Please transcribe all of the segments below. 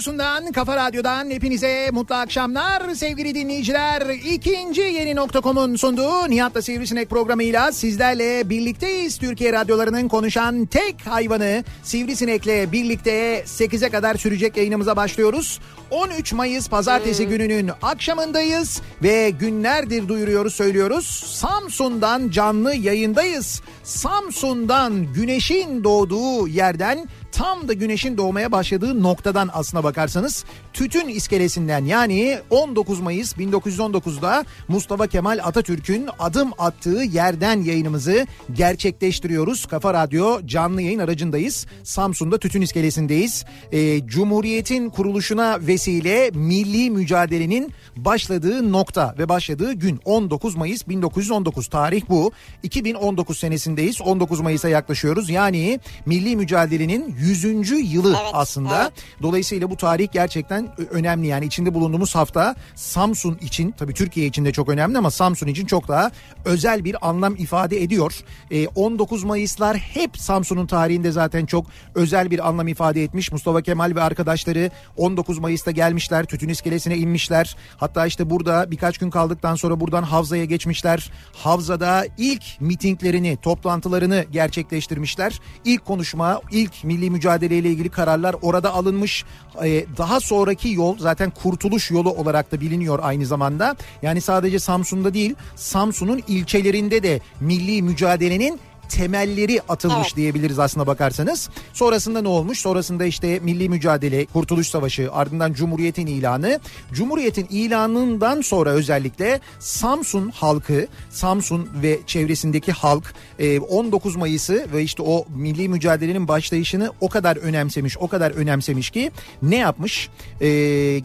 radyosundan, kafa radyodan hepinize mutlu akşamlar sevgili dinleyiciler. İkinci yeni nokta.com'un sunduğu Nihat'la Sivrisinek programıyla sizlerle birlikteyiz. Türkiye radyolarının konuşan tek hayvanı Sivrisinek'le birlikte 8'e kadar sürecek yayınımıza başlıyoruz. 13 Mayıs pazartesi gününün akşamındayız ve günlerdir duyuruyoruz söylüyoruz. Samsun'dan canlı yayındayız. Samsun'dan güneşin doğduğu yerden tam da güneşin doğmaya başladığı noktadan aslına bakarsanız Tütün iskelesinden yani 19 Mayıs 1919'da Mustafa Kemal Atatürk'ün adım attığı yerden yayınımızı gerçekleştiriyoruz. Kafa Radyo canlı yayın aracındayız. Samsun'da Tütün iskelesindeyiz. Ee, Cumhuriyet'in kuruluşuna vesile milli mücadelenin başladığı nokta ve başladığı gün 19 Mayıs 1919 tarih bu. 2019 senesindeyiz. 19 Mayıs'a yaklaşıyoruz. Yani milli mücadelenin 100. yılı Evet, aslında. evet. Dolayısıyla bu tarih gerçekten önemli. Yani içinde bulunduğumuz hafta Samsun için tabii Türkiye için de çok önemli ama Samsun için çok daha özel bir anlam ifade ediyor. Ee, 19 Mayıslar hep Samsun'un tarihinde zaten çok özel bir anlam ifade etmiş. Mustafa Kemal ve arkadaşları 19 Mayıs'ta gelmişler. Tütün iskelesine inmişler. Hatta işte burada birkaç gün kaldıktan sonra buradan Havza'ya geçmişler. Havza'da ilk mitinglerini, toplantılarını gerçekleştirmişler. İlk konuşma, ilk milli mücadeleyle ilgili kararlar orada alınmış. Ee, daha sonraki yol zaten kurtuluş yolu olarak da biliniyor aynı zamanda. Yani sadece Samsun'da değil, Samsun'un ilçelerinde de milli mücadelenin temelleri atılmış Evet. diyebiliriz aslına bakarsanız. Sonrasında ne olmuş? Sonrasında işte milli mücadele, kurtuluş savaşı, ardından Cumhuriyet'in ilanı. Cumhuriyet'in ilanından sonra özellikle Samsun halkı, Samsun ve çevresindeki halk e, 19 Mayıs'ı ve işte o milli mücadelenin başlayışını o kadar önemsemiş, o kadar önemsemiş ki ne yapmış? E,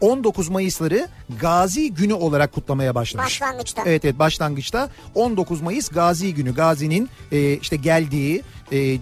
19 Mayıs'ları Gazi Günü olarak kutlamaya başlamış. Başlangıçta. Evet evet başlangıçta 19 Mayıs Gazi Günü. Gazi'nin e, işte geldiği e,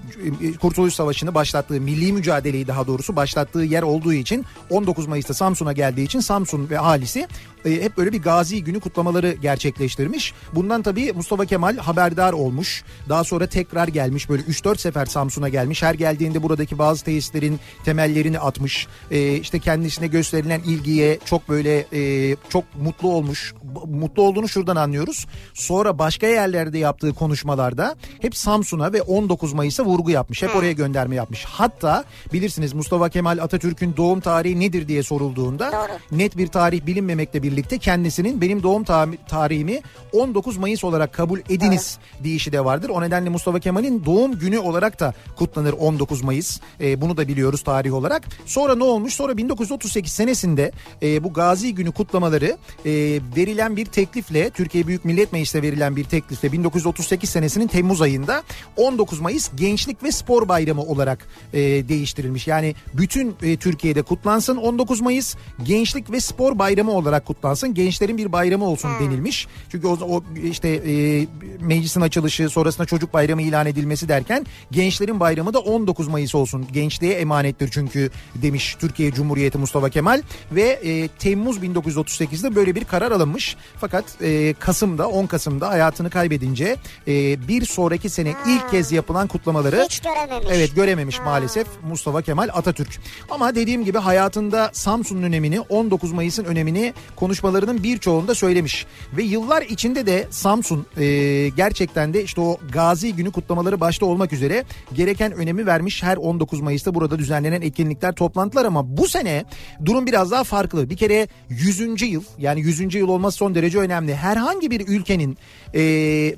Kurtuluş Savaşı'nı başlattığı milli mücadeleyi daha doğrusu başlattığı yer olduğu için 19 Mayıs'ta Samsun'a geldiği için Samsun ve ahalisi e, hep böyle bir Gazi Günü kutlamaları gerçekleştirmiş. Bundan tabii Mustafa Kemal haberdar olmuş. Daha sonra tekrar gelmiş böyle 3-4 sefer Samsun'a gelmiş. Her geldiğinde buradaki bazı tesislerin temellerini atmış. E, işte kendisine gösterilen ilgiye çok böyle e, çok mutlu olmuş. Mutlu olduğunu şuradan anlıyoruz. Sonra başka yerlerde yaptığı konuşmalarda hep Samsun'a ve 19 Mayıs'a vurgu yapmış. Hep oraya gönderme yapmış. Hatta bilirsiniz Mustafa Kemal Atatürk'ün doğum tarihi nedir diye sorulduğunda Doğru. net bir tarih bilinmemekle birlikte kendisinin benim doğum ta- tarihimi 19 Mayıs olarak kabul ediniz deyişi de vardır. O nedenle Mustafa Kemal'in doğum günü olarak da kutlanır 19 Mayıs. Ee, bunu da biliyoruz tarih olarak. Sonra ne olmuş? Sonra 1938 senesinde de e, bu Gazi Günü kutlamaları e, verilen bir teklifle Türkiye Büyük Millet Meclisi'ne verilen bir teklifle 1938 senesinin Temmuz ayında 19 Mayıs Gençlik ve Spor Bayramı olarak e, değiştirilmiş. Yani bütün e, Türkiye'de kutlansın 19 Mayıs Gençlik ve Spor Bayramı olarak kutlansın. Gençlerin bir bayramı olsun denilmiş. Çünkü o, o işte e, meclisin açılışı sonrasında çocuk bayramı ilan edilmesi derken gençlerin bayramı da 19 Mayıs olsun. Gençliğe emanettir çünkü demiş Türkiye Cumhuriyeti Mustafa Kemal ve e, Temmuz 1938'de böyle bir karar alınmış. Fakat e, Kasım'da 10 Kasım'da hayatını kaybedince e, bir sonraki sene ilk kez yapılan kutlamaları Hiç görememiş. Evet görememiş maalesef Mustafa Kemal Atatürk. Ama dediğim gibi hayatında Samsun'un önemini 19 Mayıs'ın önemini konuşmalarının birçoğunda söylemiş. Ve yıllar içinde de Samsun e, gerçekten de işte o Gazi Günü kutlamaları başta olmak üzere gereken önemi vermiş her 19 Mayıs'ta burada düzenlenen etkinlikler toplantılar ama bu sene durum biraz daha farklı. Bir kere 100. yıl yani 100. yıl olması son derece önemli. Herhangi bir ülkenin e,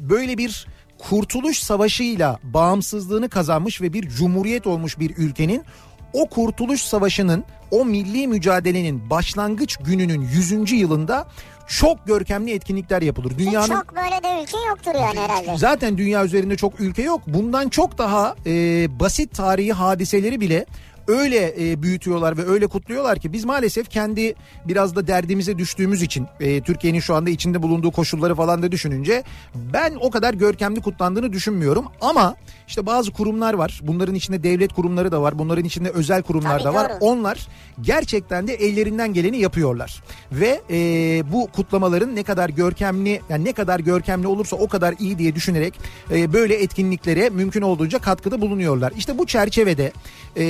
böyle bir Kurtuluş Savaşı'yla bağımsızlığını kazanmış ve bir cumhuriyet olmuş bir ülkenin o Kurtuluş Savaşı'nın o milli mücadelenin başlangıç gününün 100. yılında çok görkemli etkinlikler yapılır. Ki Dünyanın Çok böyle de ülke yoktur yani herhalde. zaten dünya üzerinde çok ülke yok. Bundan çok daha e, basit tarihi hadiseleri bile öyle e, büyütüyorlar ve öyle kutluyorlar ki biz maalesef kendi biraz da derdimize düştüğümüz için e, Türkiye'nin şu anda içinde bulunduğu koşulları falan da düşününce ben o kadar görkemli kutlandığını düşünmüyorum ama işte bazı kurumlar var. Bunların içinde devlet kurumları da var. Bunların içinde özel kurumlar Tabii, da var. doğru. Onlar gerçekten de ellerinden geleni yapıyorlar. Ve e, bu kutlamaların ne kadar görkemli yani ne kadar görkemli olursa o kadar iyi diye düşünerek e, böyle etkinliklere mümkün olduğunca katkıda bulunuyorlar. İşte bu çerçevede e,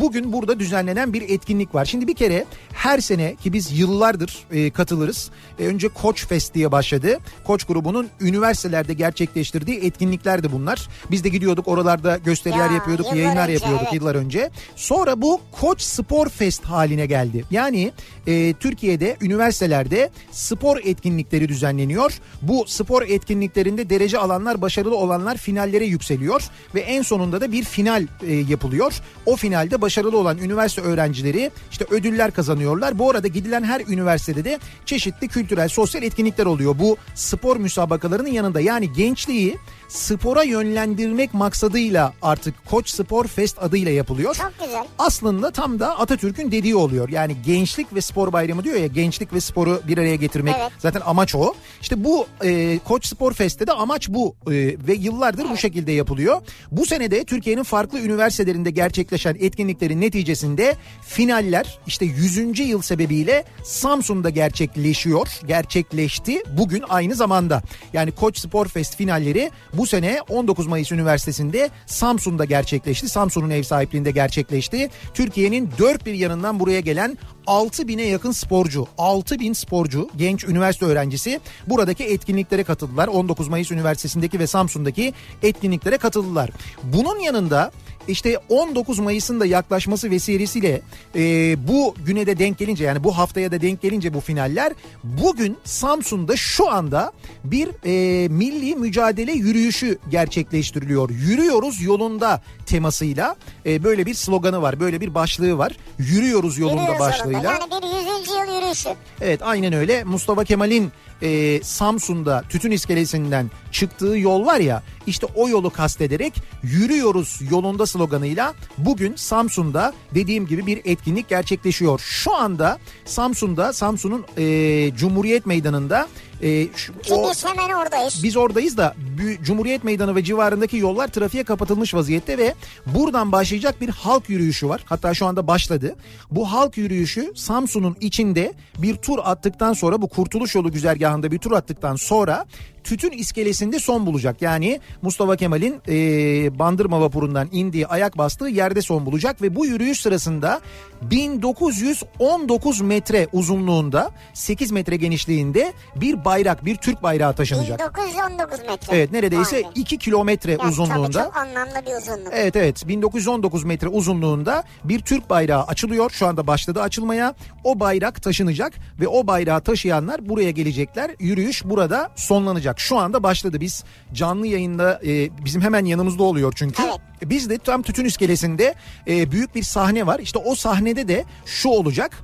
bugün burada düzenlenen bir etkinlik var. Şimdi bir kere her sene ki biz yıllardır e, katılırız. E, önce Koç Fest diye başladı. Koç grubunun üniversitelerde gerçekleştirdiği etkinliklerdi bunlar. Biz de gidiyorduk oralarda gösteriler Ya, yapıyorduk, yayınlar önce, yapıyorduk evet. yıllar önce. Sonra bu Koç Spor Fest haline geldi. Yani e, Türkiye'de üniversitelerde spor etkinlikleri düzenleniyor. Bu spor etkinliklerinde derece alanlar, başarılı olanlar finallere yükseliyor ve en sonunda da bir final e, yapılıyor. O finalde başarılı olan üniversite öğrencileri işte ödüller kazanıyorlar. Bu arada gidilen her üniversitede de çeşitli kültürel, sosyal etkinlikler oluyor. Bu spor müsabakalarının yanında yani gençliği spora yönlendirmek maksadıyla artık Koç Spor Fest adıyla yapılıyor. Çok güzel. Aslında tam da Atatürk'ün dediği oluyor. Yani gençlik ve spor bayramı diyor ya gençlik ve sporu bir araya getirmek Evet. zaten amaç o. İşte bu e, Koç Spor Fest'te de amaç bu E, ve yıllardır bu şekilde yapılıyor. Bu sene de Türkiye'nin farklı üniversitelerinde gerçekleşen etkinliklerin neticesinde finaller işte 100. yıl sebebiyle Samsun'da gerçekleşiyor. Gerçekleşti bugün aynı zamanda. Yani Koç Spor Fest finalleri bu sene 19 Mayıs Üniversitesi'nde Samsun'da gerçekleşti. Samsun'un ev sahipliğinde gerçekleşti. Türkiye'nin dört bir yanından buraya gelen 6 bine yakın sporcu, 6 bin sporcu, genç üniversite öğrencisi buradaki etkinliklere katıldılar. 19 Mayıs Üniversitesi'ndeki ve Samsun'daki etkinliklere katıldılar. Bunun yanında işte 19 Mayıs'ın da yaklaşması vesilesiyle e, bu güne de denk gelince yani bu haftaya da denk gelince bu finaller bugün Samsun'da şu anda bir e, milli mücadele yürüyüşü gerçekleştiriliyor. Yürüyoruz yolunda temasıyla e, böyle bir sloganı var böyle bir başlığı var. Yürüyoruz yolunda Yürüyoruz başlığıyla. yolunda. Yani bir 100. yıl yürüyüşü. Evet aynen öyle. Mustafa Kemal'in e, Samsun'da tütün iskelesinden çıktığı yol var ya işte o yolu kastederek yürüyoruz yolunda sloganıyla bugün Samsun'da dediğim gibi bir etkinlik gerçekleşiyor. Şu anda Samsun'da Samsun'un e, Cumhuriyet Meydanı'nda e, şu- Ki o- biz hemen oradayız. biz oradayız da Cumhuriyet Meydanı ve civarındaki yollar trafiğe kapatılmış vaziyette ve buradan başlayacak bir halk yürüyüşü var. Hatta şu anda başladı. Bu halk yürüyüşü Samsun'un içinde bir tur attıktan sonra bu Kurtuluş Yolu güzergahında bir tur attıktan sonra Tütün iskelesinde son bulacak. Yani Mustafa Kemal'in e, Bandırma vapurundan indiği ayak bastığı yerde son bulacak ve bu yürüyüş sırasında 1919 metre uzunluğunda 8 metre genişliğinde bir bayrak bir Türk bayrağı taşınacak. 1919 metre. Evet neredeyse be. 2 kilometre uzunluğunda. Tabii çok anlamlı bir uzunluk. Evet evet 1919 metre uzunluğunda bir Türk bayrağı açılıyor. Şu anda başladı açılmaya. O bayrak taşınacak ve o bayrağı taşıyanlar buraya gelecekler. Yürüyüş burada sonlanacak. Şu anda başladı. Biz canlı yayında e, bizim hemen yanımızda oluyor çünkü. Evet. Biz de tam tütün iskelesinde e, büyük bir sahne var. İşte o sahnede de şu olacak.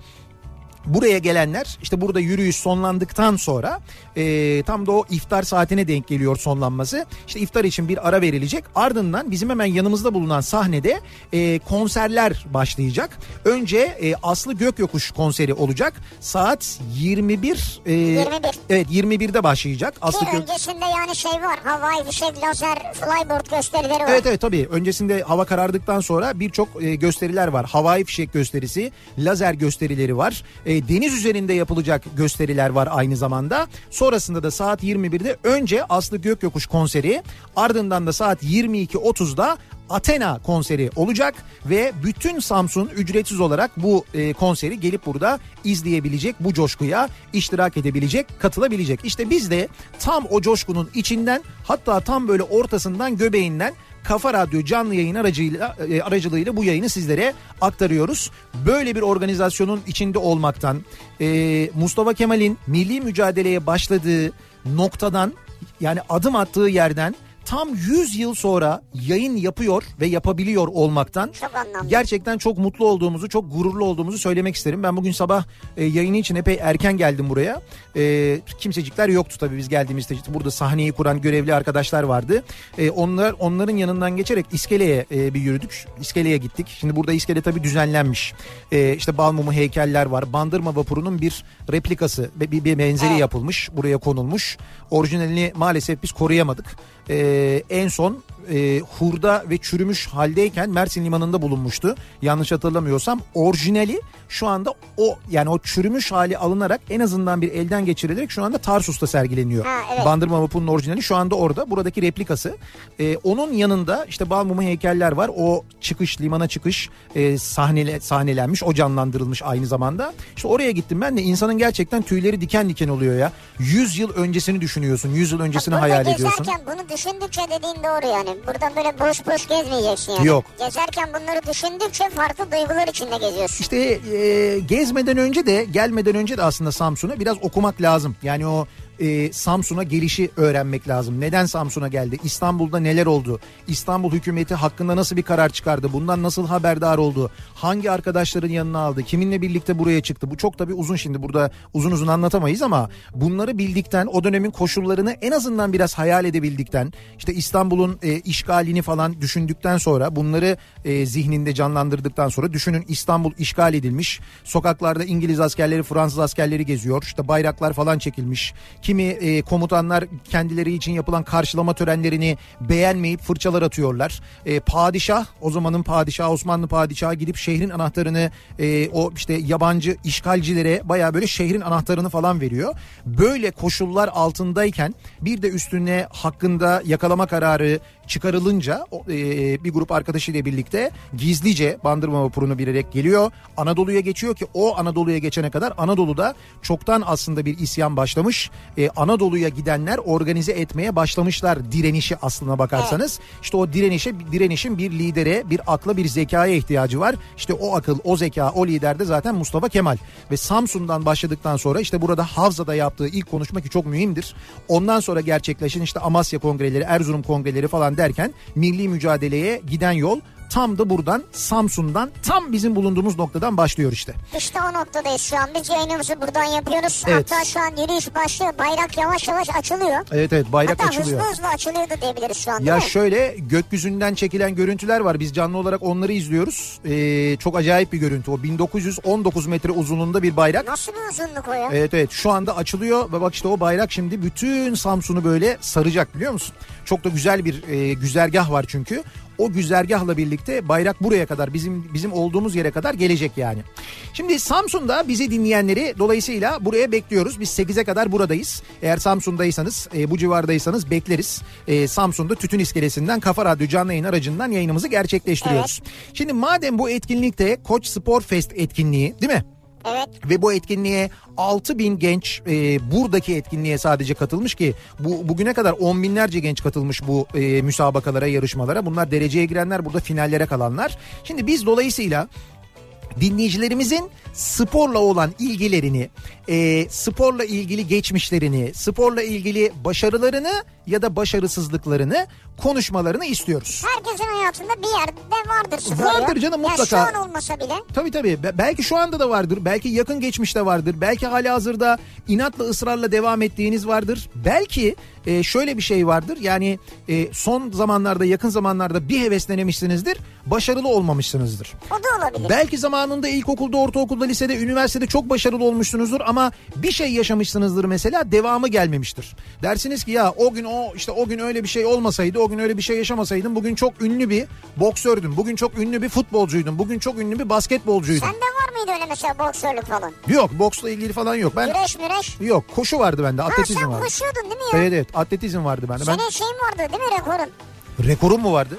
Buraya gelenler işte burada yürüyüş sonlandıktan sonra e, tam da o iftar saatine denk geliyor sonlanması. İşte iftar için bir ara verilecek. Ardından bizim hemen yanımızda bulunan sahnede e, konserler başlayacak. Önce e, Aslı Gökyokuş konseri olacak. Saat 21 e, 21. Evet 21'de başlayacak. Aslı Ki Gök öncesinde yani şey var. Havai fişek, lazer, flyboard gösterileri var. Evet evet tabii. Öncesinde hava karardıktan sonra birçok e, gösteriler var. Havai fişek gösterisi, lazer gösterileri var. E, deniz üzerinde yapılacak gösteriler var aynı zamanda. Sonrasında da saat 21'de önce Aslı Gökyokuş konseri, ardından da saat 22.30'da Athena konseri olacak ve bütün Samsun ücretsiz olarak bu e, konseri gelip burada izleyebilecek, bu coşkuya iştirak edebilecek, katılabilecek. İşte biz de tam o coşkunun içinden hatta tam böyle ortasından göbeğinden Kafa Radyo canlı yayın aracıyla e, aracılığıyla bu yayını sizlere aktarıyoruz. Böyle bir organizasyonun içinde olmaktan e, Mustafa Kemal'in milli mücadeleye başladığı noktadan yani adım attığı yerden tam 100 yıl sonra yayın yapıyor ve yapabiliyor olmaktan Çok anlamlı. gerçekten çok mutlu olduğumuzu, çok gururlu olduğumuzu söylemek isterim. Ben bugün sabah e, yayını için epey erken geldim buraya. E, kimsecikler yoktu tabii biz geldiğimizde. İşte burada sahneyi kuran görevli arkadaşlar vardı. E, onlar onların yanından geçerek iskeleye e, bir yürüdük. İskeleye gittik. Şimdi burada iskele tabii düzenlenmiş. E, işte Balmumu heykeller var. Bandırma vapurunun bir replikası, bir, bir benzeri Evet. yapılmış. Buraya konulmuş. Orijinalini maalesef biz koruyamadık. Ee, en son e, hurda ve çürümüş haldeyken Mersin limanında bulunmuştu. Yanlış hatırlamıyorsam orijinali şu anda o yani o çürümüş hali alınarak en azından bir elden geçirilerek şu anda Tarsus'ta sergileniyor. Ha, evet. Bandırma Vapur'un orijinali şu anda orada. Buradaki replikası. Ee, onun yanında işte Balmumu heykeller var. O çıkış limana çıkış e, sahnele, sahnelenmiş. O canlandırılmış aynı zamanda. İşte oraya gittim ben de insanın gerçekten tüyleri diken diken oluyor ya. 100 yıl öncesini düşünüyorsun. 100 yıl öncesini hayal ediyorsun. bunu düşündükçe dediğin doğru yani. Burada böyle boş boş gezmeyeceksin yani. Yok. Gezerken bunları düşündükçe farklı duygular içinde geziyorsun. İşte e, gezmeden önce de gelmeden önce de aslında Samsun'a biraz okumak lazım. Yani o e, Samsun'a gelişi öğrenmek lazım. Neden Samsun'a geldi? İstanbul'da neler oldu? İstanbul hükümeti hakkında nasıl bir karar çıkardı? Bundan nasıl haberdar oldu? Hangi arkadaşların yanına aldı? Kiminle birlikte buraya çıktı? Bu çok tabii uzun şimdi burada uzun uzun anlatamayız ama bunları bildikten o dönemin koşullarını en azından biraz hayal edebildikten işte İstanbul'un e, işgalini falan düşündükten sonra bunları e, zihninde canlandırdıktan sonra düşünün İstanbul işgal edilmiş. Sokaklarda İngiliz askerleri Fransız askerleri geziyor. İşte bayraklar falan çekilmiş. Kimi e, komutanlar kendileri için yapılan karşılama törenlerini beğenmeyip fırçalar atıyorlar. E, padişah o zamanın padişahı Osmanlı padişahı gidip şehrin anahtarını e, o işte yabancı işgalcilere baya böyle şehrin anahtarını falan veriyor. Böyle koşullar altındayken bir de üstüne hakkında yakalama kararı çıkarılınca e, bir grup arkadaşıyla birlikte gizlice Bandırma vapurunu bilerek geliyor. Anadolu'ya geçiyor ki o Anadolu'ya geçene kadar Anadolu'da çoktan aslında bir isyan başlamış. E, Anadolu'ya gidenler organize etmeye başlamışlar direnişi aslına bakarsanız. İşte o direnişe direnişin bir lidere, bir akla, bir zekaya ihtiyacı var. İşte o akıl, o zeka, o lider de zaten Mustafa Kemal. Ve Samsun'dan başladıktan sonra işte burada Havza'da yaptığı ilk konuşma ki çok mühimdir. Ondan sonra gerçekleşen işte Amasya kongreleri, Erzurum kongreleri falan derken milli mücadeleye giden yol tam da buradan Samsun'dan tam bizim bulunduğumuz noktadan başlıyor işte. İşte o noktadayız şu an. Biz yayınımızı buradan yapıyoruz. Evet. Hatta şu an yürüyüş başlıyor. Bayrak yavaş yavaş açılıyor. Evet evet bayrak Hatta açılıyor. hızlı hızlı açılıyor da diyebiliriz şu an Ya şöyle gökyüzünden çekilen görüntüler var. Biz canlı olarak onları izliyoruz. Ee, çok acayip bir görüntü o. 1919 metre uzunluğunda bir bayrak. Nasıl bir uzunluk o ya? Evet evet şu anda açılıyor ve bak işte o bayrak şimdi bütün Samsun'u böyle saracak biliyor musun? Çok da güzel bir e, güzergah var çünkü. O güzergahla birlikte bayrak buraya kadar bizim bizim olduğumuz yere kadar gelecek yani. Şimdi Samsun'da bizi dinleyenleri dolayısıyla buraya bekliyoruz. Biz 8'e kadar buradayız. Eğer Samsun'daysanız e, bu civardaysanız bekleriz. E, Samsun'da Tütün İskelesi'nden Kafa Radyo canlı yayın aracından yayınımızı gerçekleştiriyoruz. Şimdi madem bu etkinlikte Koç Spor Fest etkinliği değil mi? Evet. Ve bu etkinliğe 6 bin genç e, buradaki etkinliğe sadece katılmış ki bu bugüne kadar on binlerce genç katılmış bu e, müsabakalara yarışmalara. Bunlar dereceye girenler burada finallere kalanlar. Şimdi biz dolayısıyla dinleyicilerimizin sporla olan ilgilerini, e, sporla ilgili geçmişlerini, sporla ilgili başarılarını ya da başarısızlıklarını konuşmalarını istiyoruz. Herkesin hayatında bir yerde vardır spor. Vardır ya. canım, Ya mutlaka. şu an olmasa bile. Tabii tabii. Be- Belki şu anda da vardır. Belki yakın geçmişte vardır. Belki hala hazırda inatla ısrarla devam ettiğiniz vardır. Belki e, şöyle bir şey vardır. Yani e, son zamanlarda yakın zamanlarda bir heveslenemişsinizdir. Başarılı olmamışsınızdır. O da olabilir. Belki zamanında ilkokulda, ortaokulda, lisede, üniversitede çok başarılı olmuşsunuzdur ama bir şey yaşamışsınızdır mesela devamı gelmemiştir. Dersiniz ki ya o gün o işte o gün öyle bir şey olmasaydı, o gün öyle bir şey yaşamasaydım bugün çok ünlü bir boksördüm. Bugün çok ünlü bir futbolcuydum. Bugün çok ünlü bir basketbolcuydum. Sende var mesela boksörlük falan? Yok boksla ilgili falan yok. Ben Güreş müreş. yok koşu vardı bende, Ha atletizm sen vardı. koşuyordun değil mi ya? Evet evet atletizm vardı bende. Ben Senin şeyin vardı değil mi rekorun? rekorum mu vardı?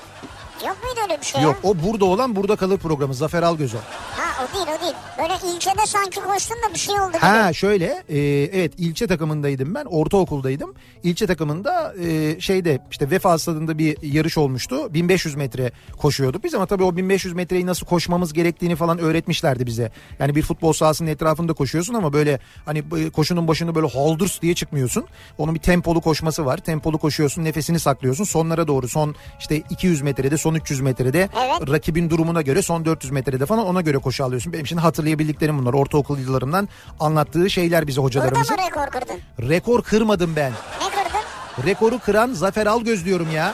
Yok muydu öyle bir şey Yok ya? o burada olan burada kalır programı Zafer Algöz o. Ha o değil o değil. Böyle ilçede sanki koştun da bir şey oldu gibi. Ha şöyle e, evet ilçe takımındaydım ben ortaokuldaydım. İlçe takımında e, şeyde işte Vefa Stadı'nda bir yarış olmuştu. 1500 metre koşuyorduk biz ama tabii o 1500 metreyi nasıl koşmamız gerektiğini falan öğretmişlerdi bize. Yani bir futbol sahasının etrafında koşuyorsun ama böyle hani koşunun başını böyle holders diye çıkmıyorsun. Onun bir tempolu koşması var. Tempolu koşuyorsun nefesini saklıyorsun. Sonlara doğru son işte 200 metrede son 300 metrede Evet. rakibin durumuna göre son 400 metrede falan ona göre koşu alıyorsun. Benim şimdi hatırlayabildiklerim bunlar. Ortaokul yıllarımdan anlattığı şeyler bize Burada hocalarımızın. mı rekor kırdın? Rekor kırmadım ben. Ne kırdın? Rekoru kıran Zafer Algöz diyorum ya.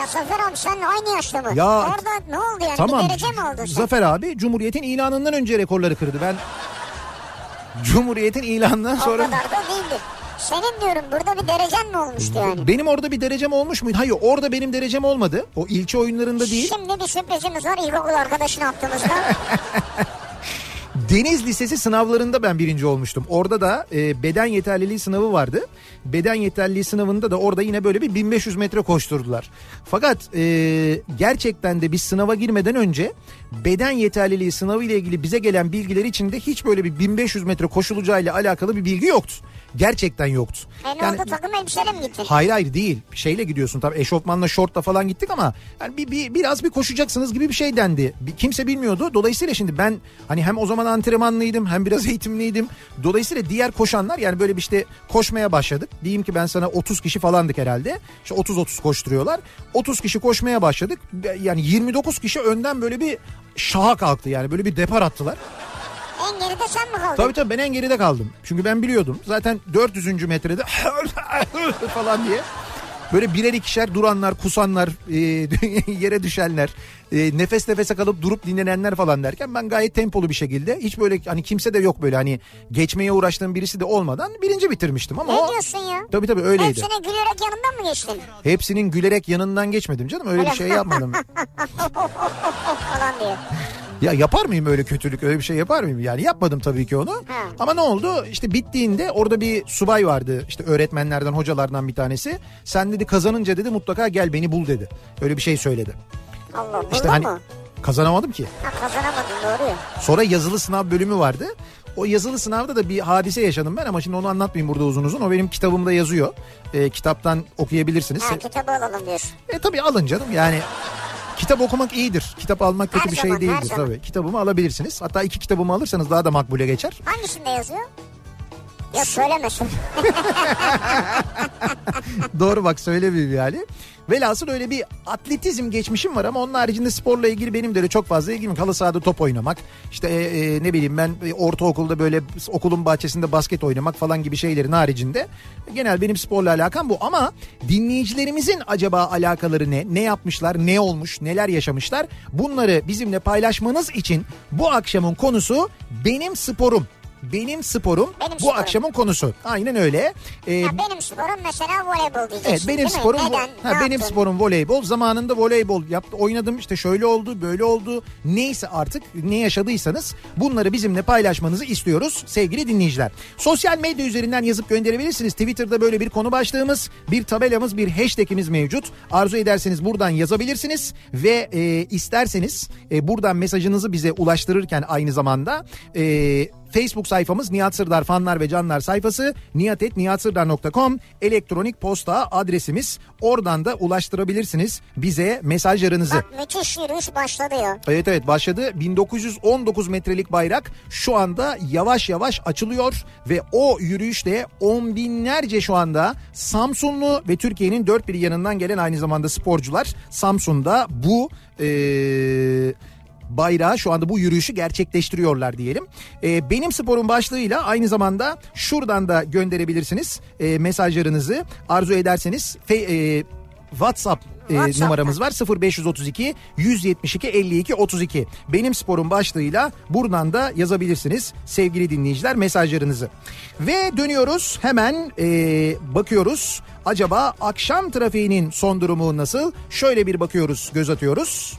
Ya Zafer abi sen aynı yaşta mı? Ya- Orada ne oldu yani? tamam. Bir derece mi aldın sen? Zafer abi Cumhuriyet'in ilanından önce rekorları kırdı. Ben Cumhuriyet'in ilanından O sonra... kadar da değildi. Senin diyorum burada bir derecen mi olmuştu yani? Benim orada bir derecem olmuş muydu? Hayır orada benim derecem olmadı. O ilçe oyunlarında değil. Şimdi bir sürprizimiz var ilkokul arkadaşın attığımızda. Deniz Lisesi sınavlarında ben birinci olmuştum. Orada da e, beden yeterliliği sınavı vardı. Beden yeterliliği sınavında da orada yine böyle bir 1500 metre koşturdular. Fakat e, gerçekten de biz sınava girmeden önce beden yeterliliği sınavı ile ilgili bize gelen bilgiler içinde hiç böyle bir 1500 metre koşulacağıyla alakalı bir bilgi yoktu. Gerçekten yoktu. e ne oldu takım elbiseyle mi gittin? Hayır hayır değil. Şeyle gidiyorsun tabii eşofmanla şortla falan gittik ama yani bir, bir, biraz bir koşacaksınız gibi bir şey dendi. Bir- kimse bilmiyordu. Dolayısıyla şimdi ben hani hem o zaman antrenmanlıydım hem biraz eğitimliydim. Dolayısıyla diğer koşanlar yani böyle bir işte koşmaya başladık. Diyeyim ki ben sana 30 kişi falandık herhalde. İşte 30-30 koşturuyorlar. 30 kişi koşmaya başladık. Yani 29 kişi önden böyle bir şaha kalktı yani böyle bir depar attılar. En geride sen mi kaldın? Tabii tabii ben en geride kaldım. Çünkü ben biliyordum. Zaten 400. metrede falan diye. Böyle birer ikişer duranlar, kusanlar, e, yere düşenler, e, nefes nefese kalıp durup dinlenenler falan derken ben gayet tempolu bir şekilde hiç böyle hani kimse de yok böyle hani geçmeye uğraştığım birisi de olmadan birinci bitirmiştim ama Ne o diyorsun ya? tabii tabii öyleydi. Hepsine gülerek yanından mı geçtin? Hepsinin gülerek yanından geçmedim canım öyle bir şey yapmadım. Falan diye. Ya yapar mıyım öyle kötülük öyle bir şey yapar mıyım? Yani yapmadım tabii ki onu. Ama ne oldu? İşte bittiğinde orada bir subay vardı. İşte öğretmenlerden hocalardan bir tanesi. Sen dedi kazanınca dedi mutlaka gel beni bul dedi. Öyle bir şey söyledi. Allah İşte hani mu? kazanamadım ki. Ha, kazanamadın doğru ya. Sonra yazılı sınav bölümü vardı. O yazılı sınavda da bir hadise yaşadım ben ama şimdi onu anlatmayayım burada uzun uzun. O benim kitabımda yazıyor. Ee, kitaptan okuyabilirsiniz. Ha, kitabı alalım diyorsun. E tabii alın canım yani kitap okumak iyidir. Kitap almak kötü Her bir şey zaman, her değildir zaman. tabii. Kitabımı alabilirsiniz. Hatta iki kitabımı alırsanız daha da makbule geçer. Hangisinde yazıyor? Ya söylemesin. Doğru bak söylemeyeyim yani. Velhasıl öyle bir atletizm geçmişim var ama onun haricinde sporla ilgili benim de öyle çok fazla ilgim yok. Halı sahada top oynamak işte e, e, ne bileyim ben e, ortaokulda böyle okulun bahçesinde basket oynamak falan gibi şeylerin haricinde genel benim sporla alakam bu ama dinleyicilerimizin acaba alakaları ne? Ne yapmışlar? Ne olmuş? Neler yaşamışlar? Bunları bizimle paylaşmanız için bu akşamın konusu benim sporum. Benim sporum Benim bu sporum. akşamın konusu. Aynen öyle. Ee, Ya benim sporum mesela voleybol diyeceksin Evet benim sporum Neden? ha, Ne benim yaptın? sporum voleybol. Zamanında voleybol yaptı, oynadım. işte şöyle oldu, böyle oldu. Neyse artık ne yaşadıysanız bunları bizimle paylaşmanızı istiyoruz sevgili dinleyiciler. Sosyal medya üzerinden yazıp gönderebilirsiniz. Twitter'da böyle bir konu başlığımız, bir tabelamız, bir hashtagimiz mevcut. Arzu ederseniz buradan yazabilirsiniz ve e, isterseniz e, buradan mesajınızı bize ulaştırırken aynı zamanda e, Facebook sayfamız Nihat Sırdar fanlar ve canlar sayfası nihatetnihatsırdar.com elektronik posta adresimiz. Oradan da ulaştırabilirsiniz bize mesajlarınızı. Bak müthiş yürüyüş başladı ya. Evet evet başladı. 1919 metrelik bayrak şu anda yavaş yavaş açılıyor ve o yürüyüşte on binlerce şu anda Samsunlu ve Türkiye'nin dört bir yanından gelen aynı zamanda sporcular Samsun'da bu eee bayrağı şu anda bu yürüyüşü gerçekleştiriyorlar diyelim. Ee, benim sporun başlığıyla aynı zamanda şuradan da gönderebilirsiniz e, mesajlarınızı. Arzu ederseniz fe- e, WhatsApp e, numaramız var. 0532 172 52 32 benim sporun başlığıyla buradan da yazabilirsiniz sevgili dinleyiciler mesajlarınızı. Ve dönüyoruz hemen e, bakıyoruz. Acaba akşam trafiğinin son durumu nasıl? Şöyle bir bakıyoruz göz atıyoruz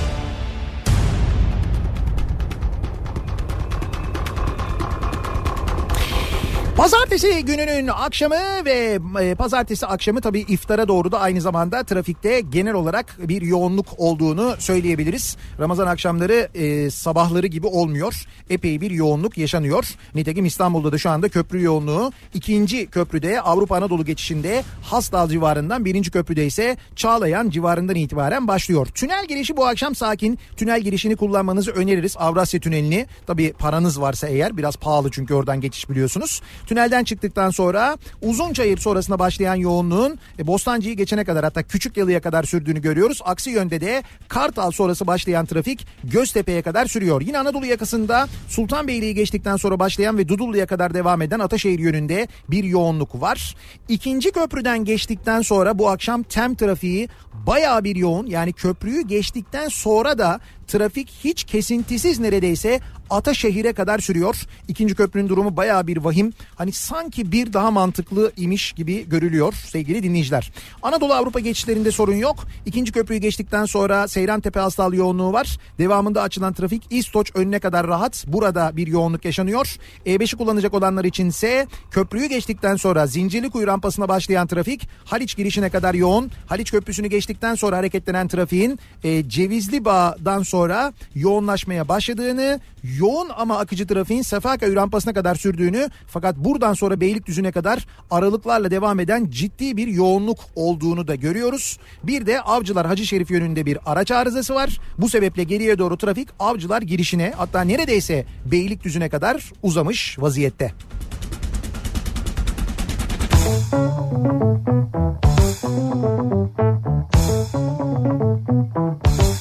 Pazartesi gününün akşamı ve e, pazartesi akşamı tabii iftara doğru da aynı zamanda trafikte genel olarak bir yoğunluk olduğunu söyleyebiliriz. Ramazan akşamları e, sabahları gibi olmuyor. Epey bir yoğunluk yaşanıyor. Nitekim İstanbul'da da şu anda köprü yoğunluğu ikinci köprüde Avrupa Anadolu geçişinde Hasdal civarından birinci köprüde ise Çağlayan civarından itibaren başlıyor. Tünel girişi bu akşam sakin. Tünel girişini kullanmanızı öneririz. Avrasya Tüneli'ni tabii paranız varsa eğer biraz pahalı çünkü oradan geçiş biliyorsunuz. Tünelden çıktıktan sonra Uzunçayır sonrasında başlayan yoğunluğun e, Bostancı'yı geçene kadar hatta Küçük Yalı'ya kadar sürdüğünü görüyoruz. Aksi yönde de Kartal sonrası başlayan trafik Göztepe'ye kadar sürüyor. Yine Anadolu yakasında Sultanbeyli'yi geçtikten sonra başlayan ve Dudullu'ya kadar devam eden Ataşehir yönünde bir yoğunluk var. İkinci köprüden geçtikten sonra bu akşam tem trafiği bayağı bir yoğun. Yani köprüyü geçtikten sonra da trafik hiç kesintisiz neredeyse Ataşehir'e kadar sürüyor. İkinci köprünün durumu bayağı bir vahim. Hani sanki bir daha mantıklı imiş gibi görülüyor sevgili dinleyiciler. Anadolu Avrupa geçişlerinde sorun yok. İkinci köprüyü geçtikten sonra Seyrantepe Hastal yoğunluğu var. Devamında açılan trafik İstoç önüne kadar rahat. Burada bir yoğunluk yaşanıyor. E5'i kullanacak olanlar içinse köprüyü geçtikten sonra Zincirlikuyu rampasına başlayan trafik Haliç girişine kadar yoğun. Haliç Köprüsü'nü geçtikten sonra hareketlenen trafiğin e, Cevizli Bağ'dan sonra yoğunlaşmaya başladığını, yoğun ama akıcı trafiğin Sefaköy rampasına kadar sürdüğünü fakat buradan sonra Beylikdüzü'ne kadar aralıklarla devam eden ciddi bir yoğunluk olduğunu da görüyoruz. Bir de Avcılar Hacı Şerif yönünde bir araç arızası var. Bu sebeple geriye doğru trafik Avcılar girişine hatta neredeyse Beylikdüzü'ne kadar uzamış vaziyette.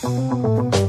Kafa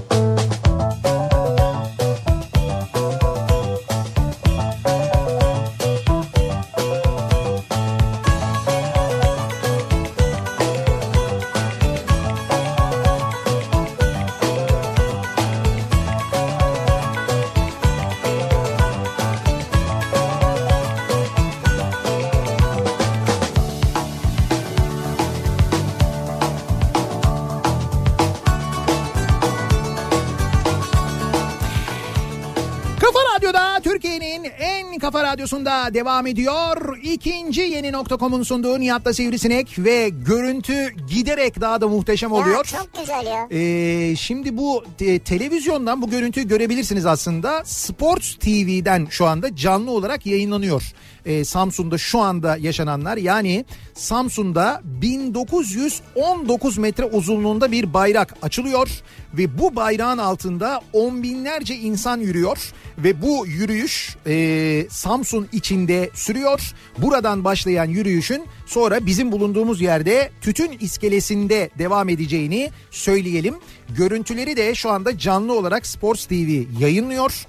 kafa radyosunda devam ediyor. İkinci yeni nokta.com'un sunduğu Nihat'la Sivrisinek ve görüntü giderek daha da muhteşem oluyor. Ya çok güzel ya. Ee, şimdi bu te- televizyondan bu görüntüyü görebilirsiniz aslında. Sports TV'den şu anda canlı olarak yayınlanıyor. Ee, Samsun'da şu anda yaşananlar yani Samsun'da 1919 metre uzunluğunda bir bayrak açılıyor ve bu bayrağın altında on binlerce insan yürüyor ve bu yürüyüş e, Samsun içinde sürüyor. Buradan başlayan yürüyüşün sonra bizim bulunduğumuz yerde tütün iskelesinde devam edeceğini söyleyelim. Görüntüleri de şu anda canlı olarak Sports TV yayınlıyor.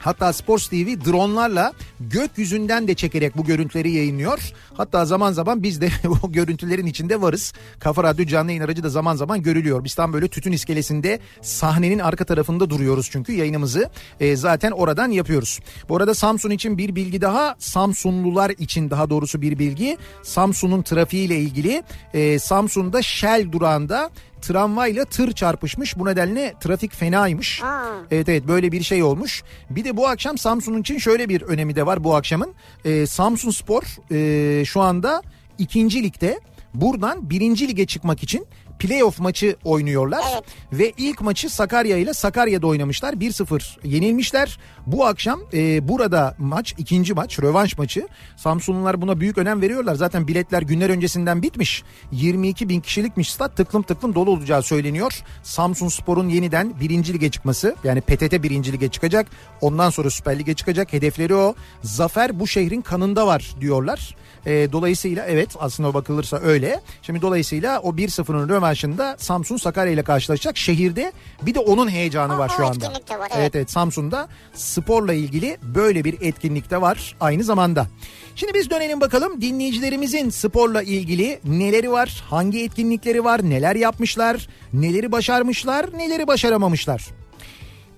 Hatta Sports TV dronlarla gökyüzünden de çekerek bu görüntüleri yayınlıyor. Hatta zaman zaman biz de o görüntülerin içinde varız. Kafa Radyo canlı yayın aracı da zaman zaman görülüyor. Biz tam böyle tütün iskelesinde sahnenin arka tarafında duruyoruz çünkü yayınımızı e, zaten oradan yapıyoruz. Bu arada Samsun için bir bilgi daha Samsunlular için daha doğrusu bir bilgi. Samsun'un trafiğiyle ilgili e, Samsun'da Shell durağında tramvayla tır çarpışmış. Bu nedenle trafik fenaymış. Aa. Evet evet böyle bir şey olmuş. Bir de bu akşam Samsun için şöyle bir önemi de var bu akşamın. Ee, Samsun Spor e, şu anda ikinci ligde. Buradan birinci lige çıkmak için playoff maçı oynuyorlar. Evet. Ve ilk maçı Sakarya ile Sakarya'da oynamışlar. 1-0 yenilmişler. Bu akşam e, burada maç ikinci maç rövanş maçı. Samsunlular buna büyük önem veriyorlar. Zaten biletler günler öncesinden bitmiş. 22 bin kişilikmiş stat tıklım tıklım dolu olacağı söyleniyor. Samsun Spor'un yeniden birinci lige çıkması yani PTT birinci lige çıkacak. Ondan sonra Süper Lig'e çıkacak. Hedefleri o. Zafer bu şehrin kanında var diyorlar. E, dolayısıyla evet aslında bakılırsa öyle. Şimdi dolayısıyla o 1-0'ın rövanşında Samsun Sakarya ile karşılaşacak. Şehirde bir de onun heyecanı O- var şu anda. var, evet evet. evet Samsun'da sporla ilgili böyle bir etkinlik de var aynı zamanda. Şimdi biz dönelim bakalım dinleyicilerimizin sporla ilgili neleri var, hangi etkinlikleri var, neler yapmışlar, neleri başarmışlar, neleri başaramamışlar.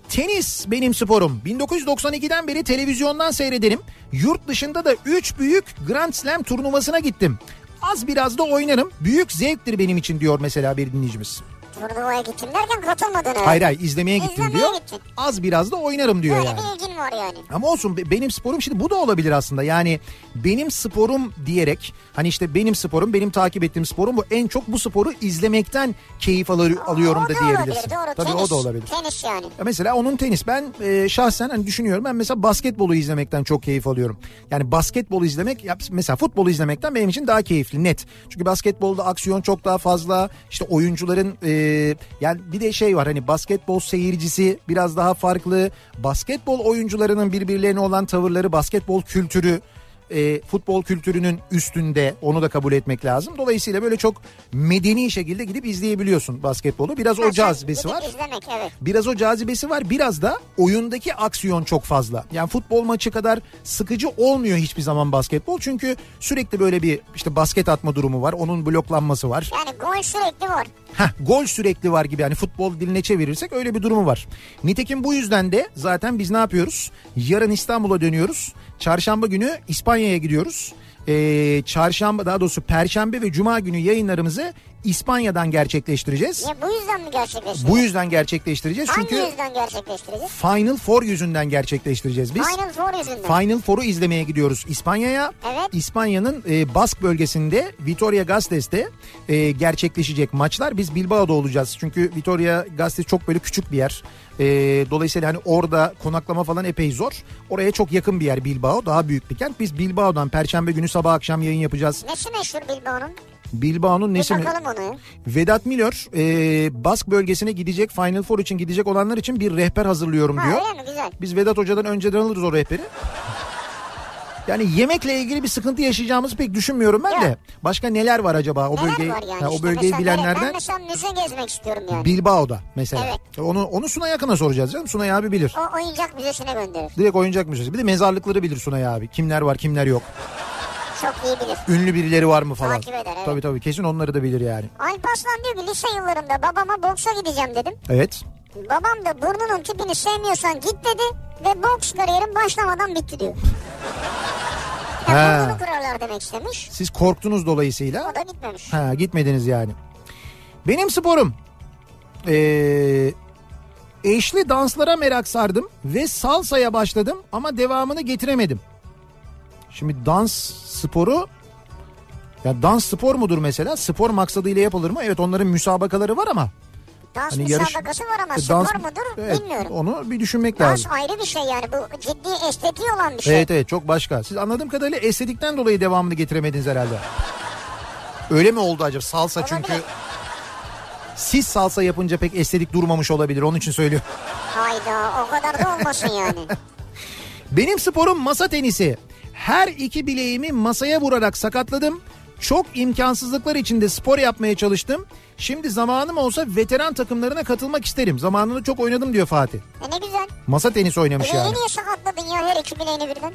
Tenis benim sporum. 1992'den beri televizyondan seyrederim. Yurt dışında da 3 büyük Grand Slam turnuvasına gittim. Az biraz da oynarım. Büyük zevktir benim için diyor mesela bir dinleyicimiz. Turnuvaya gittim derken katılmadın öyle. Hayır hayır izlemeye gittim İzlemeye diyor. gittin. Az biraz da oynarım diyor Böyle yani. bir ilgin var yani. Ama olsun be- benim sporum şimdi bu da olabilir aslında. Yani benim sporum diyerek hani işte benim sporum benim takip ettiğim sporum bu en çok bu sporu izlemekten keyif alır, alıyorum o da da diyebilirsin. olabilir doğru. Tabii tenis, o da olabilir. Tenis yani. Ya Mesela onun tenis ben e, şahsen hani düşünüyorum ben mesela basketbolu izlemekten çok keyif alıyorum. Yani basketbolu izlemek ya mesela futbolu izlemekten benim için daha keyifli net. Çünkü basketbolda aksiyon çok daha fazla işte oyuncuların e, yani bir de şey var hani basketbol seyircisi biraz daha farklı. Basketbol oyuncularının birbirlerine olan tavırları basketbol kültürü e, futbol kültürünün üstünde onu da kabul etmek lazım. Dolayısıyla böyle çok medeni şekilde gidip izleyebiliyorsun basketbolu. Biraz o Ha, sen cazibesi var. izlemek evet. Biraz o cazibesi var biraz da oyundaki aksiyon çok fazla. Yani futbol maçı kadar sıkıcı olmuyor hiçbir zaman basketbol. Çünkü sürekli böyle bir işte basket atma durumu var. Onun bloklanması var. Yani gol sürekli var. Heh, gol sürekli var gibi yani futbol diline çevirirsek öyle bir durumu var. Nitekim bu yüzden de zaten biz ne yapıyoruz? Yarın İstanbul'a dönüyoruz. Çarşamba günü İspanya'ya gidiyoruz. Ee, çarşamba daha doğrusu perşembe ve cuma günü yayınlarımızı İspanya'dan gerçekleştireceğiz. Ya bu yüzden mi gerçekleştireceğiz? Bu yüzden gerçekleştireceğiz Hangi çünkü yüzden gerçekleştireceğiz? Final Four yüzünden gerçekleştireceğiz biz. Final Four yüzünden. Final Four'u izlemeye gidiyoruz İspanya'ya. Evet. İspanya'nın e, Bask bölgesinde Vitoria Gasteiz'te e, gerçekleşecek maçlar. Biz Bilbao'da olacağız. Çünkü Vitoria Gasteiz çok böyle küçük bir yer. E, dolayısıyla hani orada konaklama falan epey zor. Oraya çok yakın bir yer Bilbao. Daha büyük bir kent. Biz Bilbao'dan Perşembe günü sabah akşam yayın yapacağız. Nesi meşhur Bilbao'nun? Bilbao'nun nesi mi? Vedat Milor e, Bask bölgesine gidecek Final Four için gidecek olanlar için bir rehber hazırlıyorum Ha diyor. öyle mi güzel. Biz Vedat Hoca'dan önceden alırız o rehberi. Yani yemekle ilgili bir sıkıntı yaşayacağımızı pek düşünmüyorum ben de. Yok. Başka neler var acaba o Neler bölgeyi yani ha, o işte bölgeyi mesela nereye- bilenlerden? Ben mesela müze gezmek istiyorum yani. Bilbao'da mesela. Evet. Onu onu Sunay Akın'a soracağız canım. Sunay abi bilir. O oyuncak müzesine gönderir. Direkt oyuncak müzesi. Bir de mezarlıkları bilir Sunay abi. Kimler var kimler yok. Çok iyi bilir. Ünlü birileri var mı falan. Takip eder, evet. Tabii tabii kesin onları da bilir yani. Alparslan diyor ki lise yıllarımda babama boksa gideceğim dedim. Evet. Babam da burnunun tipini sevmiyorsan git dedi ve boks kariyerim başlamadan bitti diyor. Ha. Burnunu kırarlar demek istemiş. Siz korktunuz dolayısıyla. O da gitmemiş. Ha gitmediniz yani. Benim sporum. Ee, eşli danslara merak sardım ve salsaya başladım ama devamını getiremedim. Şimdi dans sporu ya dans spor mudur mesela? Spor maksadıyla yapılır mı? Evet onların müsabakaları var ama. Dans Hani yarış- müsabakası var ama E, spor dans- mudur Evet, bilmiyorum. Onu bir düşünmek Dans lazım. ayrı bir şey yani bu ciddi estetiği olan bir şey. Evet evet çok başka. Siz anladığım kadarıyla estetikten dolayı devamını getiremediniz herhalde. Öyle mi oldu acaba? Salsa çünkü Olabilir. siz salsa yapınca pek estetik durmamış olabilir. Onun için söylüyorum. Hayda o kadar da olmasın yani. Benim sporum masa tenisi. Her iki bileğimi masaya vurarak sakatladım. Çok imkansızlıklar içinde spor yapmaya çalıştım. Şimdi zamanım olsa veteran takımlarına katılmak isterim. Zamanında çok oynadım diyor Fatih. E ne güzel. Masa tenisi oynamış Bileğini yani. niye sakatladın ya her iki bileğini birden?